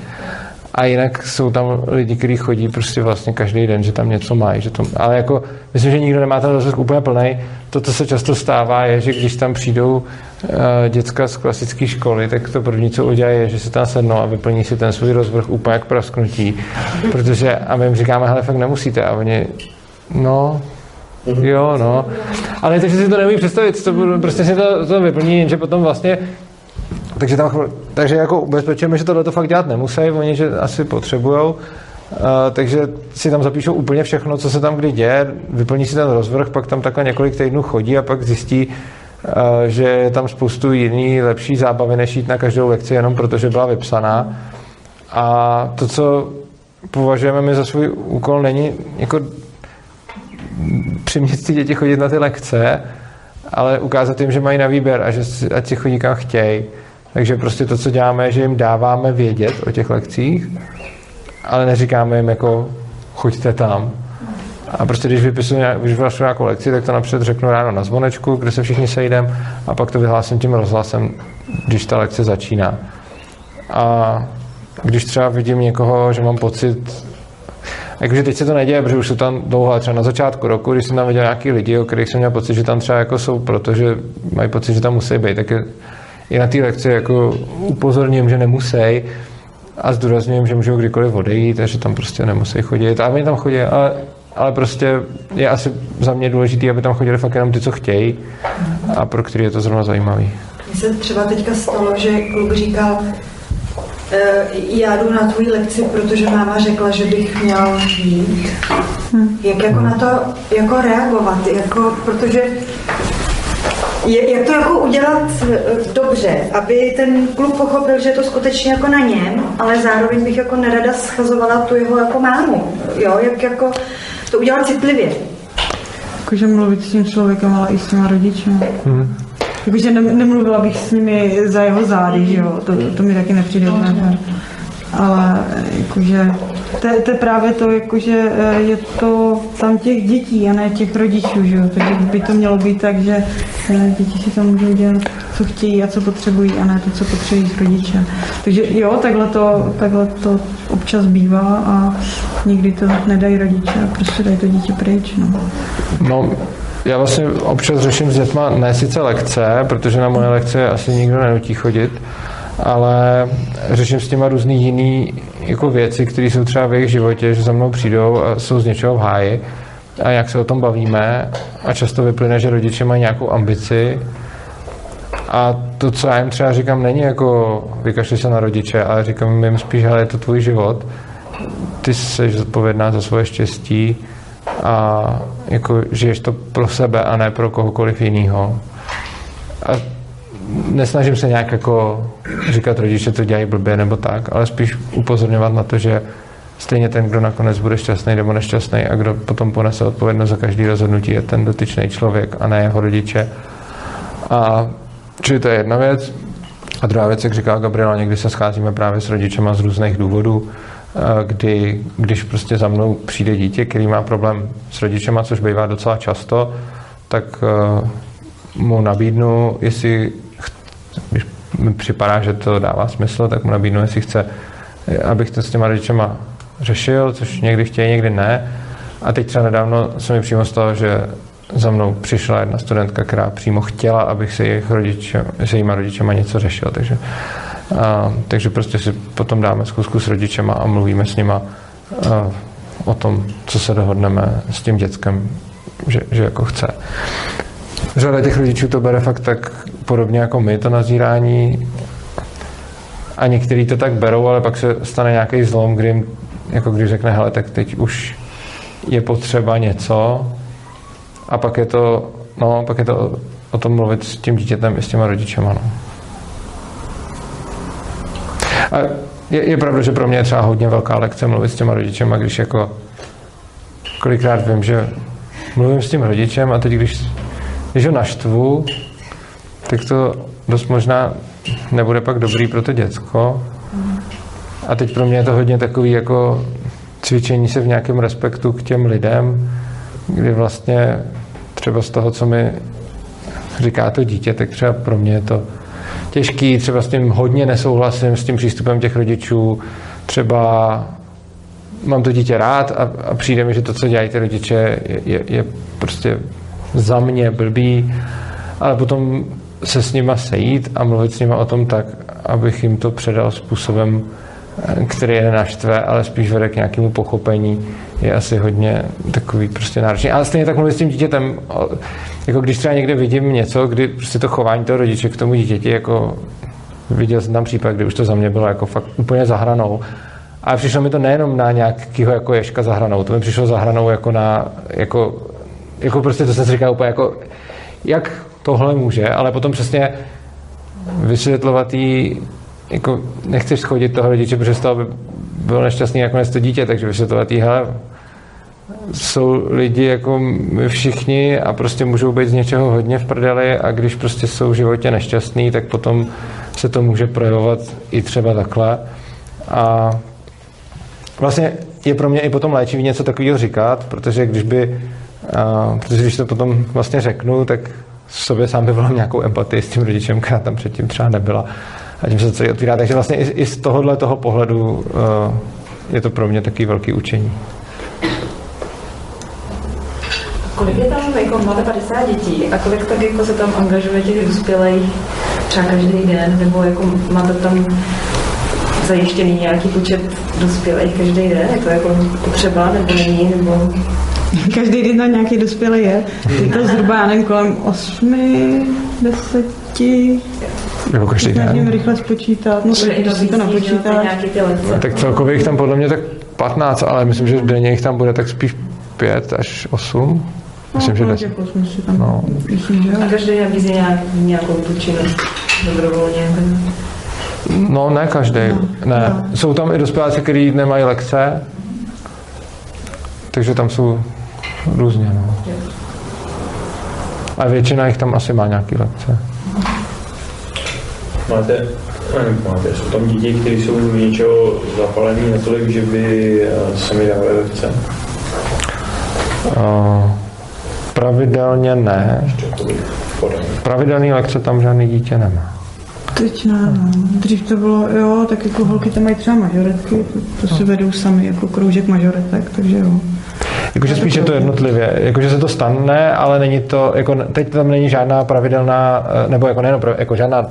A jinak jsou tam lidi, kteří chodí prostě vlastně každý den, že tam něco mají. Že to, ale jako, myslím, že nikdo nemá ten rozvrh úplně plný. To, co se často stává, je, že když tam přijdou uh, děcka z klasické školy, tak to první, co udělají, je, že se tam sednou a vyplní si ten svůj rozvrh úplně jak prasknutí. Protože, a my jim říkáme, hele, fakt nemusíte. A oni, no, jo, no. Ale takže si to neumí představit, to, prostě si to, to vyplní, že potom vlastně takže, tam, takže jako ubezpečujeme, že tohle to fakt dělat nemusí, oni že asi potřebujou, Uh, takže si tam zapíšou úplně všechno, co se tam kdy děje, vyplní si ten rozvrh, pak tam takhle několik týdnů chodí a pak zjistí, uh, že je tam spoustu jiný lepší zábavy, než jít na každou lekci jenom protože byla vypsaná. A to, co považujeme my za svůj úkol, není jako přimět ty děti chodit na ty lekce, ale ukázat jim, že mají na výběr a že ať si chodí kam chtějí. Takže prostě to, co děláme, je, že jim dáváme vědět o těch lekcích, ale neříkáme jim jako choďte tam. A prostě když vypisuju vyhlašu nějakou lekci, tak to napřed řeknu ráno na zvonečku, kde se všichni sejdem a pak to vyhlásím tím rozhlasem, když ta lekce začíná. A když třeba vidím někoho, že mám pocit, Jakože teď se to neděje, protože už jsou tam dlouho, třeba na začátku roku, když jsem tam viděl nějaký lidi, o kterých jsem měl pocit, že tam třeba jako jsou, protože mají pocit, že tam musí být, tak je, i na té lekci jako upozorním, že nemusí a zdůrazňujem, že můžou kdykoliv odejít a že tam prostě nemusí chodit. A oni tam chodí, ale, ale prostě je asi za mě důležité, aby tam chodili fakt jenom ty, co chtějí a pro který je to zrovna zajímavý. Mně se třeba teďka stalo, že kluk říkal, e, já jdu na tvůj lekci, protože máma řekla, že bych měl jít. Jak jako na to jako reagovat, jako, protože je, jak to jako udělat eh, dobře, aby ten kluk pochopil, že je to skutečně jako na něm, ale zároveň bych jako nerada schazovala tu jeho jako mámu. Jo, jak jako to udělat citlivě. Jakože mluvit s tím člověkem, ale i s těma rodiči. Hmm. Jakože ne, nemluvila bych s nimi za jeho zády, že jo, to, to mi taky nepřijde úplně. Ale jakože to, to je právě to, jakože eh, je to tam těch dětí a ne těch rodičů, že? Takže by to mělo být tak, že eh, děti si tam můžou dělat, co chtějí a co potřebují a ne to, co potřebují rodiče. Takže jo, takhle to, takhle to občas bývá a nikdy to nedají rodiče a prostě dají to dítě pryč. No. No, já vlastně občas řeším s dětma ne sice lekce, protože na moje lekce asi nikdo nenutí chodit, ale řeším s těma různý jiný jako věci, které jsou třeba v jejich životě, že za mnou přijdou a jsou z něčeho v háji a jak se o tom bavíme a často vyplyne, že rodiče mají nějakou ambici a to, co já jim třeba říkám, není jako vykašli se na rodiče, ale říkám jim spíš, ale je to tvůj život, ty jsi zodpovědná za svoje štěstí a jako žiješ to pro sebe a ne pro kohokoliv jiného. A nesnažím se nějak jako říkat rodiče, to dělají blbě nebo tak, ale spíš upozorňovat na to, že stejně ten, kdo nakonec bude šťastný nebo nešťastný a kdo potom ponese odpovědnost za každý rozhodnutí, je ten dotyčný člověk a ne jeho rodiče. A čili to je jedna věc. A druhá věc, jak říká Gabriela, někdy se scházíme právě s rodičema z různých důvodů, kdy, když prostě za mnou přijde dítě, který má problém s rodičema, což bývá docela často, tak mu nabídnu, jestli když mi připadá, že to dává smysl, tak mu nabídnu, jestli chce, abych to s těma rodičema řešil, což někdy chtějí, někdy ne. A teď třeba nedávno se mi přímo stalo, že za mnou přišla jedna studentka, která přímo chtěla, abych se jejich rodiče, s jejíma rodičema něco řešil. Takže, a, takže prostě si potom dáme zkusku s rodičema a mluvíme s nima a, o tom, co se dohodneme s tím dětskem, že, že jako chce. Řada těch rodičů to bere fakt tak podobně jako my, to nazírání. A někteří to tak berou, ale pak se stane nějaký zlom, kdy jim, jako když řekne, hele, tak teď už je potřeba něco a pak je to, no, pak je to o, tom mluvit s tím dítětem i s těma rodičema, no. A je, je pravda, že pro mě je třeba hodně velká lekce mluvit s těma rodičema, když jako kolikrát vím, že mluvím s tím rodičem a teď, když, když ho naštvu, tak to dost možná nebude pak dobrý pro to děcko. A teď pro mě je to hodně takový jako cvičení se v nějakém respektu k těm lidem, kdy vlastně třeba z toho, co mi říká to dítě, tak třeba pro mě je to těžký, třeba s tím hodně nesouhlasím, s tím přístupem těch rodičů, třeba mám to dítě rád a, a přijde mi, že to, co dělají ty rodiče, je, je, je prostě za mě blbý, ale potom se s nima sejít a mluvit s nima o tom tak, abych jim to předal způsobem, který je naštve, ale spíš vede k nějakému pochopení, je asi hodně takový prostě náročný. Ale stejně tak mluvit s tím dítětem, jako když třeba někde vidím něco, kdy prostě to chování toho rodiče k tomu dítěti, jako viděl jsem tam případ, kdy už to za mě bylo jako fakt úplně zahranou Ale přišlo mi to nejenom na nějakého jako ješka za hranou, to mi přišlo za hranou jako na, jako, jako prostě to si říkal úplně jako, jak tohle může, ale potom přesně vysvětlovat jí, jako nechceš schodit toho rodiče, protože z toho by byl nešťastný nakonec to dítě, takže vysvětlovat jí, hele, jsou lidi jako my všichni a prostě můžou být z něčeho hodně v prdeli a když prostě jsou v životě nešťastný, tak potom se to může projevovat i třeba takhle. A vlastně je pro mě i potom léčivý něco takového říkat, protože když by, a, protože když to potom vlastně řeknu, tak sobě sám vyvolám nějakou empatii s tím rodičem, která tam předtím třeba nebyla. A tím se to celý otvírá. Takže vlastně i, i z tohohle toho pohledu uh, je to pro mě taky velký učení. Kolik je tam, jako máte 50 dětí a kolik tak jako se tam angažuje těch dospělých třeba každý den, nebo jako máte tam zajištěný nějaký počet dospělých každý den? Je to jako potřeba nebo není? Nebo... Každý den tam nějaký dospělý je. Je to zhruba, nevím, kolem 8, 10. Jako každý Snažím den. rychle spočítat, no tak když si to napočítáš. Tak celkově jich tam podle mě tak 15, ale myslím, že denně jich tam bude tak spíš 5 až 8. Myslím, že No, 10. těch osm si tam No. že. A každý nabízí nějak, nějakou tu činnost dobrovolně. No, ne každý. Ne. Jsou tam i dospěláci, kteří nemají lekce, takže tam jsou různě. No. A většina jich tam asi má nějaký lekce. Máte, ne, máte, jsou tam děti, které jsou do něčeho zapalení natolik, že by eh, sami dávali lekce. Uh, pravidelně ne. Pravidelný lekce tam žádný dítě nemá. Teď ne, no. Dřív to bylo, jo, tak jako holky tam mají třeba majoretky, to, to si vedou sami jako kroužek majoretek, takže jo. Jakože spíš je to jednotlivě, jakože se to stane, ale není to, jako teď tam není žádná pravidelná, eh, nebo jako nejenom, jako žádná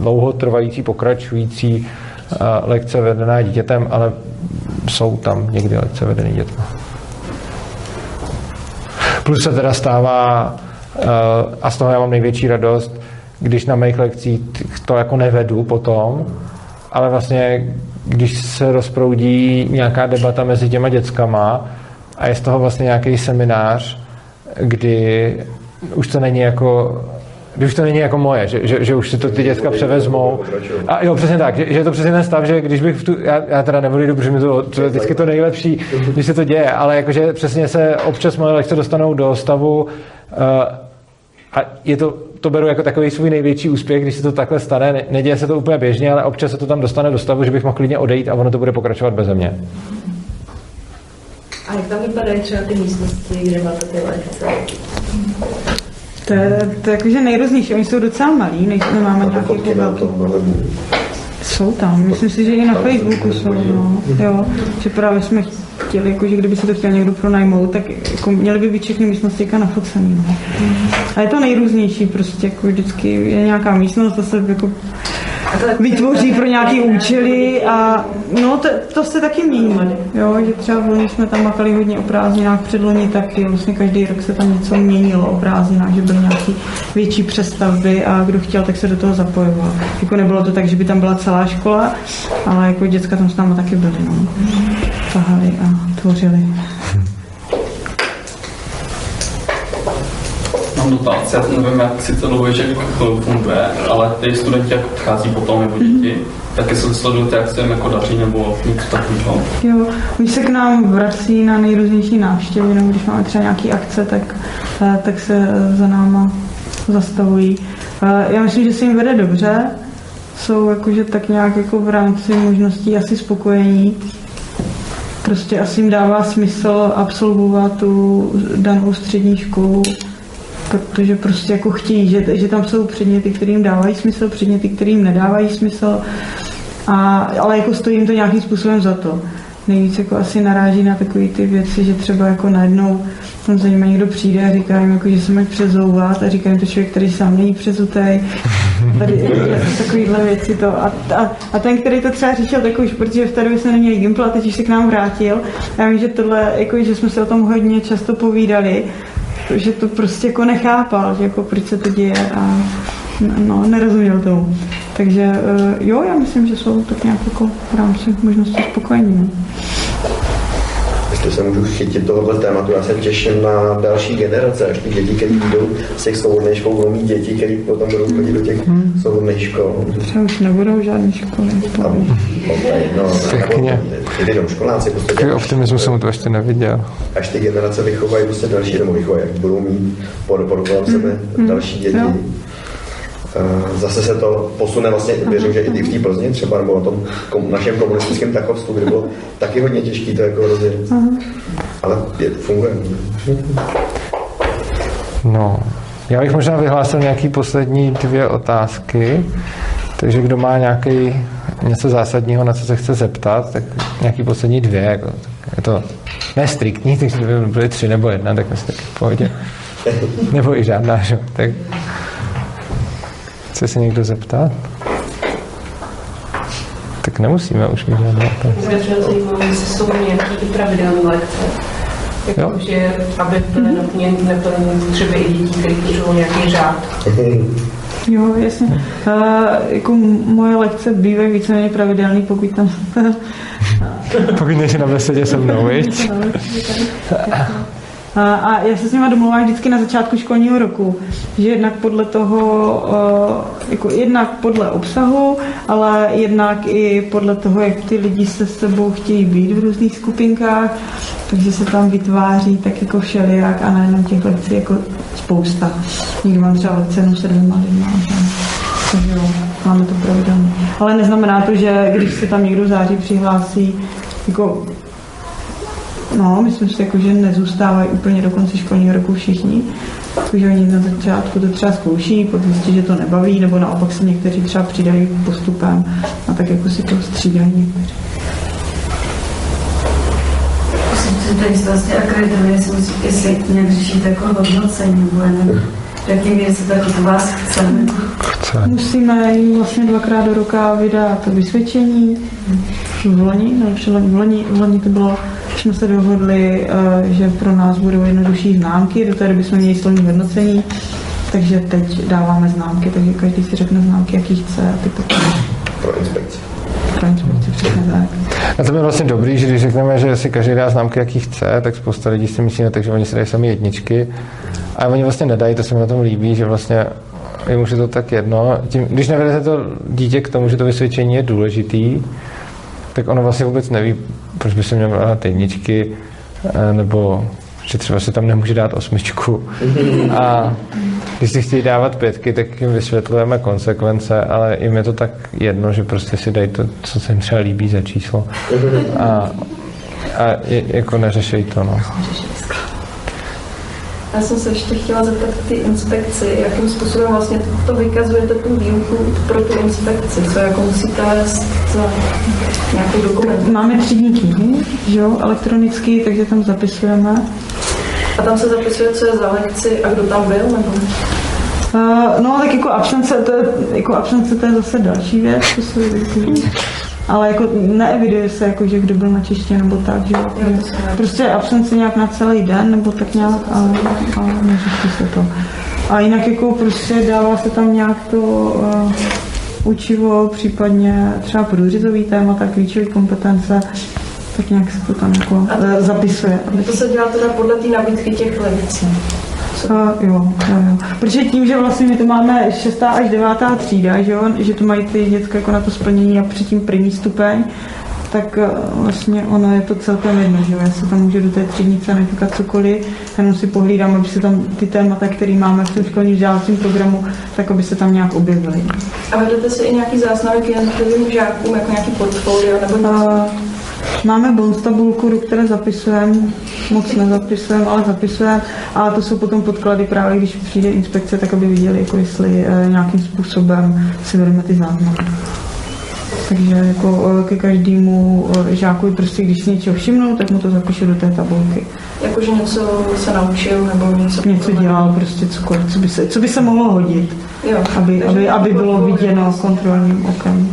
dlouhotrvající, pokračující eh, lekce vedená dítětem, ale jsou tam někdy lekce vedené dětmi. Plus se teda stává, eh, a z toho já mám největší radost, když na mých lekcích to jako nevedu potom, ale vlastně když se rozproudí nějaká debata mezi těma dětskama a je z toho vlastně nějaký seminář, kdy už to není jako kdy už to není jako moje, že, že, že už si to ty děcka převezmou. A jo, přesně tak, že, že je to přesně ten stav, že když bych v tu, já, já teda nebudu, protože mi to, to je vždycky to nejlepší, když se to děje, ale jakože přesně se občas moje lekce dostanou do stavu uh, a je to, to beru jako takový svůj největší úspěch, když se to takhle stane. Ne, neděje se to úplně běžně, ale občas se to tam dostane do stavu, že bych mohl klidně odejít a ono to bude pokračovat beze mě. A jak tam vypadají třeba ty místnosti, kde máte ty lekce? To je, to je jakože nejrůznější, oni jsou docela malí, než nemáme nějaký jako velký. Jsou tam, myslím si, že i na Facebooku jsou, no. Jo, že právě jsme chtěli, jako, že kdyby se to chtěl někdo pronajmout, tak jako měli by být všechny místnosti jako nafocený. No. A je to nejrůznější, prostě jako vždycky je nějaká místnost, to se jako vytvoří pro nějaké účely a no to, to se taky mění, jo, že třeba loni jsme tam makali hodně o prázdninách, předloni taky, vlastně každý rok se tam něco měnilo o prázdninách, že byly nějaké větší přestavby a kdo chtěl, tak se do toho zapojoval. Jako nebylo to tak, že by tam byla celá škola, ale jako děcka tam s námi taky byly, no. Tahali a tvořili. Mám dotaz, já nevím, jak si to dlouhověček funguje, ale ty studenti, jak odchází potom nebo děti, taky se sledujete, jak se jim jako daří nebo něco takového. Jo, oni se k nám vrací na nejrůznější návštěvy, nebo když máme třeba nějaký akce, tak, eh, tak se eh, za náma zastavují. Eh, Já myslím, že se jim vede dobře, jsou jakože tak nějak jako v rámci možností asi spokojení. Prostě asi jim dává smysl absolvovat tu danou střední školu, protože prostě jako chtějí, že, že tam jsou předměty, které jim dávají smysl, předměty, které jim nedávají smysl, a, ale jako stojí jim to nějakým způsobem za to. Nejvíc jako asi naráží na takové ty věci, že třeba jako najednou tam za nimi někdo přijde a říká jim, jako, že se mají přezouvat a říká jim to člověk, který sám není přezutej. Tady jako, takovýhle věci to. A, a, a, ten, který to třeba řešil, tak už, protože v té době jsme neměli Gimpl a teď už se k nám vrátil. Já vím, že tohle, jako, že jsme se o tom hodně často povídali, že to prostě jako nechápal, že jako proč se to děje a no, nerozuměl tomu. Takže eh, jo, já myslím, že jsou tak nějak jako v rámci možností spokojení. No. Jestli se můžu chytit tohohle tématu, já se těším na další generace, až ty děti, které jdou z těch svobodných škol, budou mít děti, které potom budou chodit do těch svobodných škol. Třeba už nebudou žádné školy. No, Pěkně. Ty jenom školáci, prostě Takový optimismus jsem to ještě neviděl. až ty generace vychovají prostě další, nebo vychovají, jak budou mít po, po kolem sebe Mm. další děti. Jo. Eh, Zase se to posune vlastně, věřím, že i v té Plzni třeba, nebo na tom kom, našem komunistickém takovstvu, kde bylo taky hodně těžké to jako rozjet. Aha. Ale je, funguje. No, já bych možná vyhlásil nějaký poslední dvě otázky. Takže kdo má nějaký něco zásadního, na co se chce zeptat, tak nějaký poslední dvě. Jako, tak je to ne striktní, takže by byly tři nebo jedna, tak myslím taky v pohodě. Nebo i žádná, že? jo. Tak chce se někdo zeptat? Tak nemusíme už mít žádné otázky. Mě třeba zajímalo, jestli jsou nějaké i pravidelné lekce. Jako, že aby byly naplněny naplněny třeba i dětí, které potřebují nějaký řád. Jo, jasně. Uh, jako moje lekce bývají víceméně pravidelný, pokud tam... Pokud nejsi na besedě se mnou, viď? A, a já se s nima domluvám vždycky na začátku školního roku, že jednak podle toho, eh, jako jednak podle obsahu, ale jednak i podle toho, jak ty lidi se sebou chtějí být v různých skupinkách, takže se tam vytváří tak jako všelijak a nejenom těch lekcí jako spousta. Někdo mám třeba lekce jenom se dvěma lidma. že? Takže jo, máme to pravidelně. Ale neznamená to, že když se tam někdo září přihlásí, jako No, myslím si, jako, že nezůstávají úplně do konce školního roku všichni. Takže oni na začátku to třeba zkouší, pak zjistí, že to nebaví, nebo naopak se někteří třeba přidají postupem a tak jako si to střídají někteří. Tady vlastně akredituje, jestli, jestli nějak řešíte jako hodnocení, nebo věci to jako to vás chce. Musíme jim vlastně dvakrát do roka vydat vysvědčení v loni, no, v loni, v loni to bylo, jsme se dohodli, eh, že pro nás budou jednodušší známky, do té doby jsme měli slovní hodnocení, takže teď dáváme známky, takže každý si řekne známky, jaký chce a ty potom Pro inspekci. pro inspekci přesně tak. A to je vlastně dobrý, že když řekneme, že si každý dá známky, jaký chce, tak spousta lidí si myslí, no, takže oni si dají sami jedničky. A oni vlastně nedají, to se mi na tom líbí, že vlastně jim už je to tak jedno. Tím, když nevedete to dítě k tomu, že to vysvědčení je důležitý, tak ono vlastně vůbec neví, proč by se měl dát jedničky, eh, nebo že třeba se tam nemůže dát osmičku. A když si chtějí dávat pětky, tak jim vysvětlujeme konsekvence, ale jim je to tak jedno, že prostě si dají to, co se jim třeba líbí za číslo. A, a je, jako neřešej to, no. Já jsem se ještě chtěla zeptat ty inspekci, jakým způsobem vlastně to vykazujete tu výuku pro tu inspekci, co jako musíte vést nějakou dokument. Máme třídní knihy, že jo, elektronicky, takže tam zapisujeme. A tam se zapisuje, co je za lekci a kdo tam byl, nebo? Uh, no, tak jako absence, to je, jako absence to je zase další věc, to se jako, ale jako neeviduje se, jako, že kdo byl na čeště nebo tak, že jo. prostě absence nějak na celý den nebo tak nějak a, a neřeší se to. A jinak jako prostě dává se tam nějak to uh, učivo, případně třeba průřezový téma, tak klíčové kompetence, tak nějak se to tam jako uh, zapisuje. aby To se dělá teda podle té nabídky těch lekcí. Uh, jo, jo, jo. Protože tím, že vlastně my to máme 6. až 9. třída, že, jo, že to mají ty děcka jako na to splnění a předtím první stupeň, tak eh, vlastně ono je to celkem jedno, že. Já se tam můžu do té třídnice natýkat cokoliv, jenom si pohlídám, aby se tam ty témata, které máme v tom školním vzdělávacím programu, tak aby se tam nějak objevily. A vedete si i nějaký záznamy k jednotlivým žákům, jako nějaký portfolio nebo něco? Máme bonus tabulku, do které zapisujeme, moc nezapisujeme, ale zapisujeme, a to jsou potom podklady právě, když přijde inspekce, tak aby viděli, jako jestli e, nějakým způsobem si vedeme ty záznamy. Takže jako eh, ke každému eh, žákovi prostě, když si něčeho všimnou, tak mu to zapíšu do té tabulky. Jakože něco se naučil nebo něco... Něco dělal, prostě cokoliv, co by se, co by se mohlo hodit, Jo, aby, aby, aby bylo viděno kontrolním okem.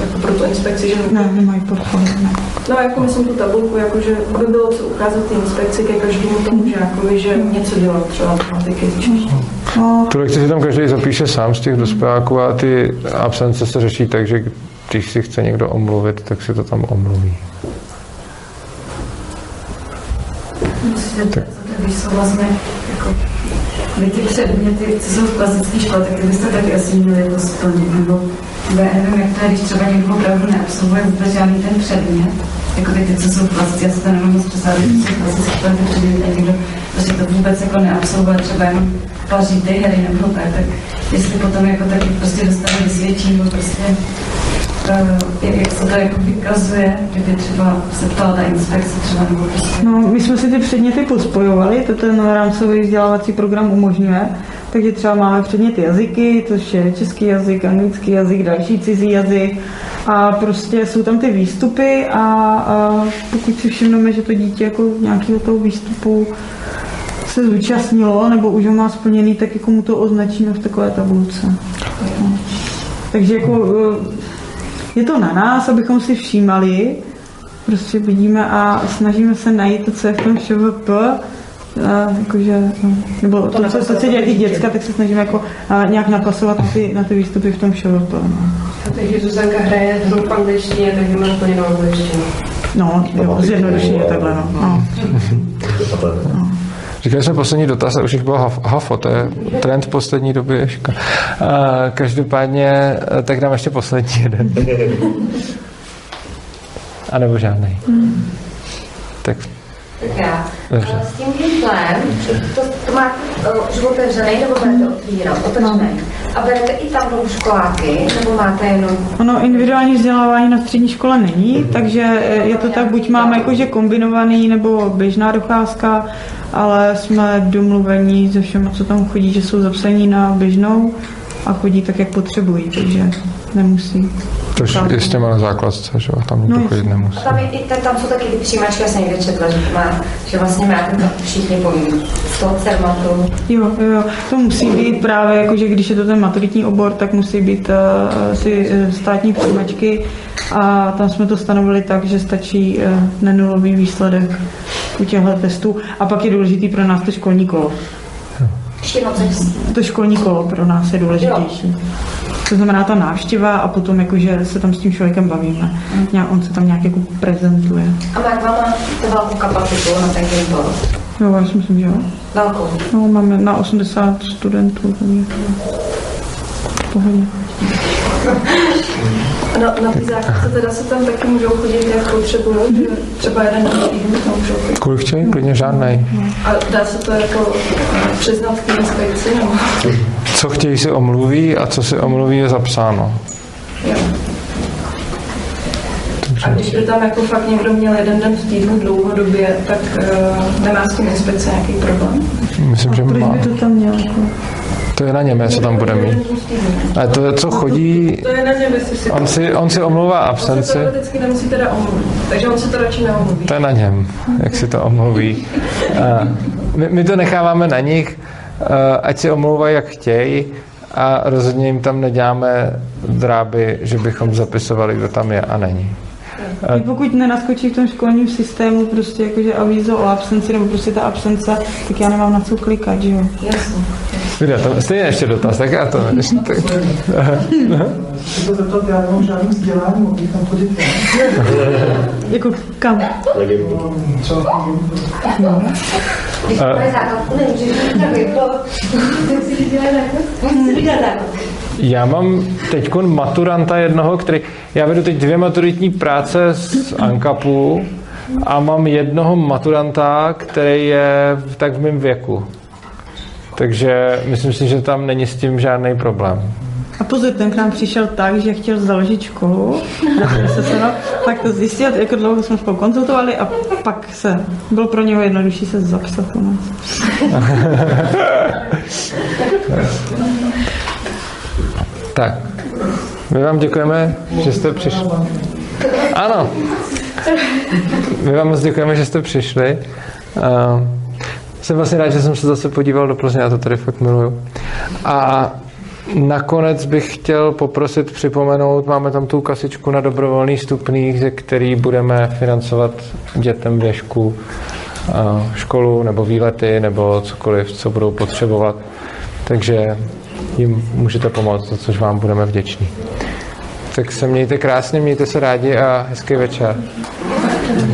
Jako pro tu inspekci, že... Ne, nemají portfolio, ne. No jako myslím tu tabulku, jakože aby bylo co ukázat ty inspekci ke každému tomu žákovi, že něco dělal třeba matematiky. No, Tu lekci si tam každý zapíše sám z těch dospěláků a ty absence se řeší tak, že když si chce někdo omluvit, tak si to tam omluví. Vlastně jako vy ty předměty, co jsou v klasické škole, tak byste taky asi měli jako splnit, nebo já nevím, jak to je, když třeba někdo opravdu neabsolvuje vůbec žádný ten předmět, jako ty, co jsou v já si to nemůžu moc představit, že jsou v klasické škole ty předměty, a někdo prostě to vůbec jako neabsolvuje, třeba jenom paří ty hry nebo tak, tak jestli potom jako taky prostě dostane vysvědčení, nebo prostě jak, jak se to jako vykazuje, kdyby třeba se ptala ta inspekce třeba, nebo prostě No, my jsme si ty předměty pospojovali, to ten rámcový vzdělávací program umožňuje, takže třeba máme předměty jazyky, což je český jazyk, anglický jazyk, další cizí jazyk a prostě jsou tam ty výstupy a, a pokud si všimneme, že to dítě jako nějakého toho výstupu se zúčastnilo nebo už ho má splněný, tak jako mu to označíme v takové tabulce. No. Takže jako eh, je to na nás, abychom si všímali, prostě vidíme a snažíme se najít to, co je v tom ŠVP, a jakože, no, nebo to, to, co, co se děje ty děcka, tak se snažíme jako a, nějak napasovat na ty, na ty výstupy v tom ŠVP. No, Takže Zuzanka hraje hru v angličtině, tak má úplně novou angličtinu. no jo, zjednodušeně takhle, no. no. Říkali jsme poslední dotaz a už jich bylo haf- hafo, to je trend poslední doby. Ježka. A každopádně, eh, tak dám ještě poslední jeden. A nebo žádný. Tak já. Eh, S tím Gimplen, to, to má uh, už otevřený nebo budete otvírat? Otevřený. A berete i tam jdou školáky, nebo máte jenom... Ono individuální vzdělávání na střední škole není, takže eh, je to tak, buď máme jakože kombinovaný nebo běžná docházka, ale jsme domluvení se všem, co tam chodí, že jsou zapsaní na běžnou a chodí tak, jak potřebují, takže nemusí. Tož je s těma na základce, že jo, tam No, to chodit A nemusí. tam, je, i, tam jsou taky ty přijímačky, já jsem někde četla, že, to má, že vlastně máte to všichni povinný. Z toho Cermatu. Jo, jo, jo, to musí být právě, jakože když je to ten maturitní obor, tak musí být uh, si uh, státní přijímačky a tam jsme to stanovili tak, že stačí uh, nenulový výsledek u těchto testů a pak je důležitý pro nás to školní kolo. To školní kolo pro nás je důležitější. To znamená ta návštěva a potom jakože se tam s tím člověkem bavíme. Nějak, on se tam nějak jako prezentuje. A má má to velkou kapacitu na ten Gimpel. Jo, já si myslím, že jo. Velkou. No, máme na 80 studentů. takže Pohodě. A na, na ty základce teda se tam taky můžou chodit, jak potřebují, že třeba jeden den týdnu tam můžou chodit. Kolik chtějí? Klidně žádnej. A dá se to jako eh, přiznat k té inspekci, nebo? Co chtějí si omluví a co si omluví je zapsáno. Jo. A když by tam jako fakt někdo měl jeden den v týdnu dlouhodobě, tak uh, nemá s tím inspekce nějaký problém? Myslím, že Proč má. by to tam měl? Jako? To je na něm, co tam bude mít. Ale to, co chodí, To je na něm, jestli si on si, on si omlouvá On se absenci, nemusí teda omluvit, takže on se to radši neomluví. to je na něm, jak si to omluví. A my, my to necháváme na nich, a ať si omlouvají, jak chtějí a rozhodně jim tam neděláme dráby, že bychom zapisovali, kdo tam je a není. A I pokud nenaskočí v tom školním systému prostě jakože avízo o absenci nebo prostě ta absence, tak já nemám na co klikat, že jo? Jasně. Kde, to stejně ještě dotaz, tak já to tak, Chci se zeptat, já nemám žádný vzdělání, mohl bych tam chodit. Jako kam? Třeba No. Já mám teď maturanta jednoho, který, já vedu teď dvě maturitní práce z ANKAPu a mám jednoho maturanta, který je tak v mém věku. Takže myslím si, že tam není s tím žádný problém. A pozor, ten k nám přišel tak, že chtěl založit školu, se se pak to zjistil, jako dlouho jsme spolu konzultovali a pak se, bylo pro něho jednodušší se zapsat u nás. Tak. My vám děkujeme, že jste přišli. Ano. My vám moc děkujeme, že jste přišli. Uh, jsem vlastně rád, že jsem se zase podíval do Plzně, já to tady fakt miluju. A nakonec bych chtěl poprosit připomenout, máme tam tu kasičku na dobrovolný stupných, ze který budeme financovat dětem věšku, uh, školu nebo výlety nebo cokoliv, co budou potřebovat. Takže jim můžete pomoct, za což vám budeme vděční. Tak se mějte krásně, mějte se rádi a hezký večer.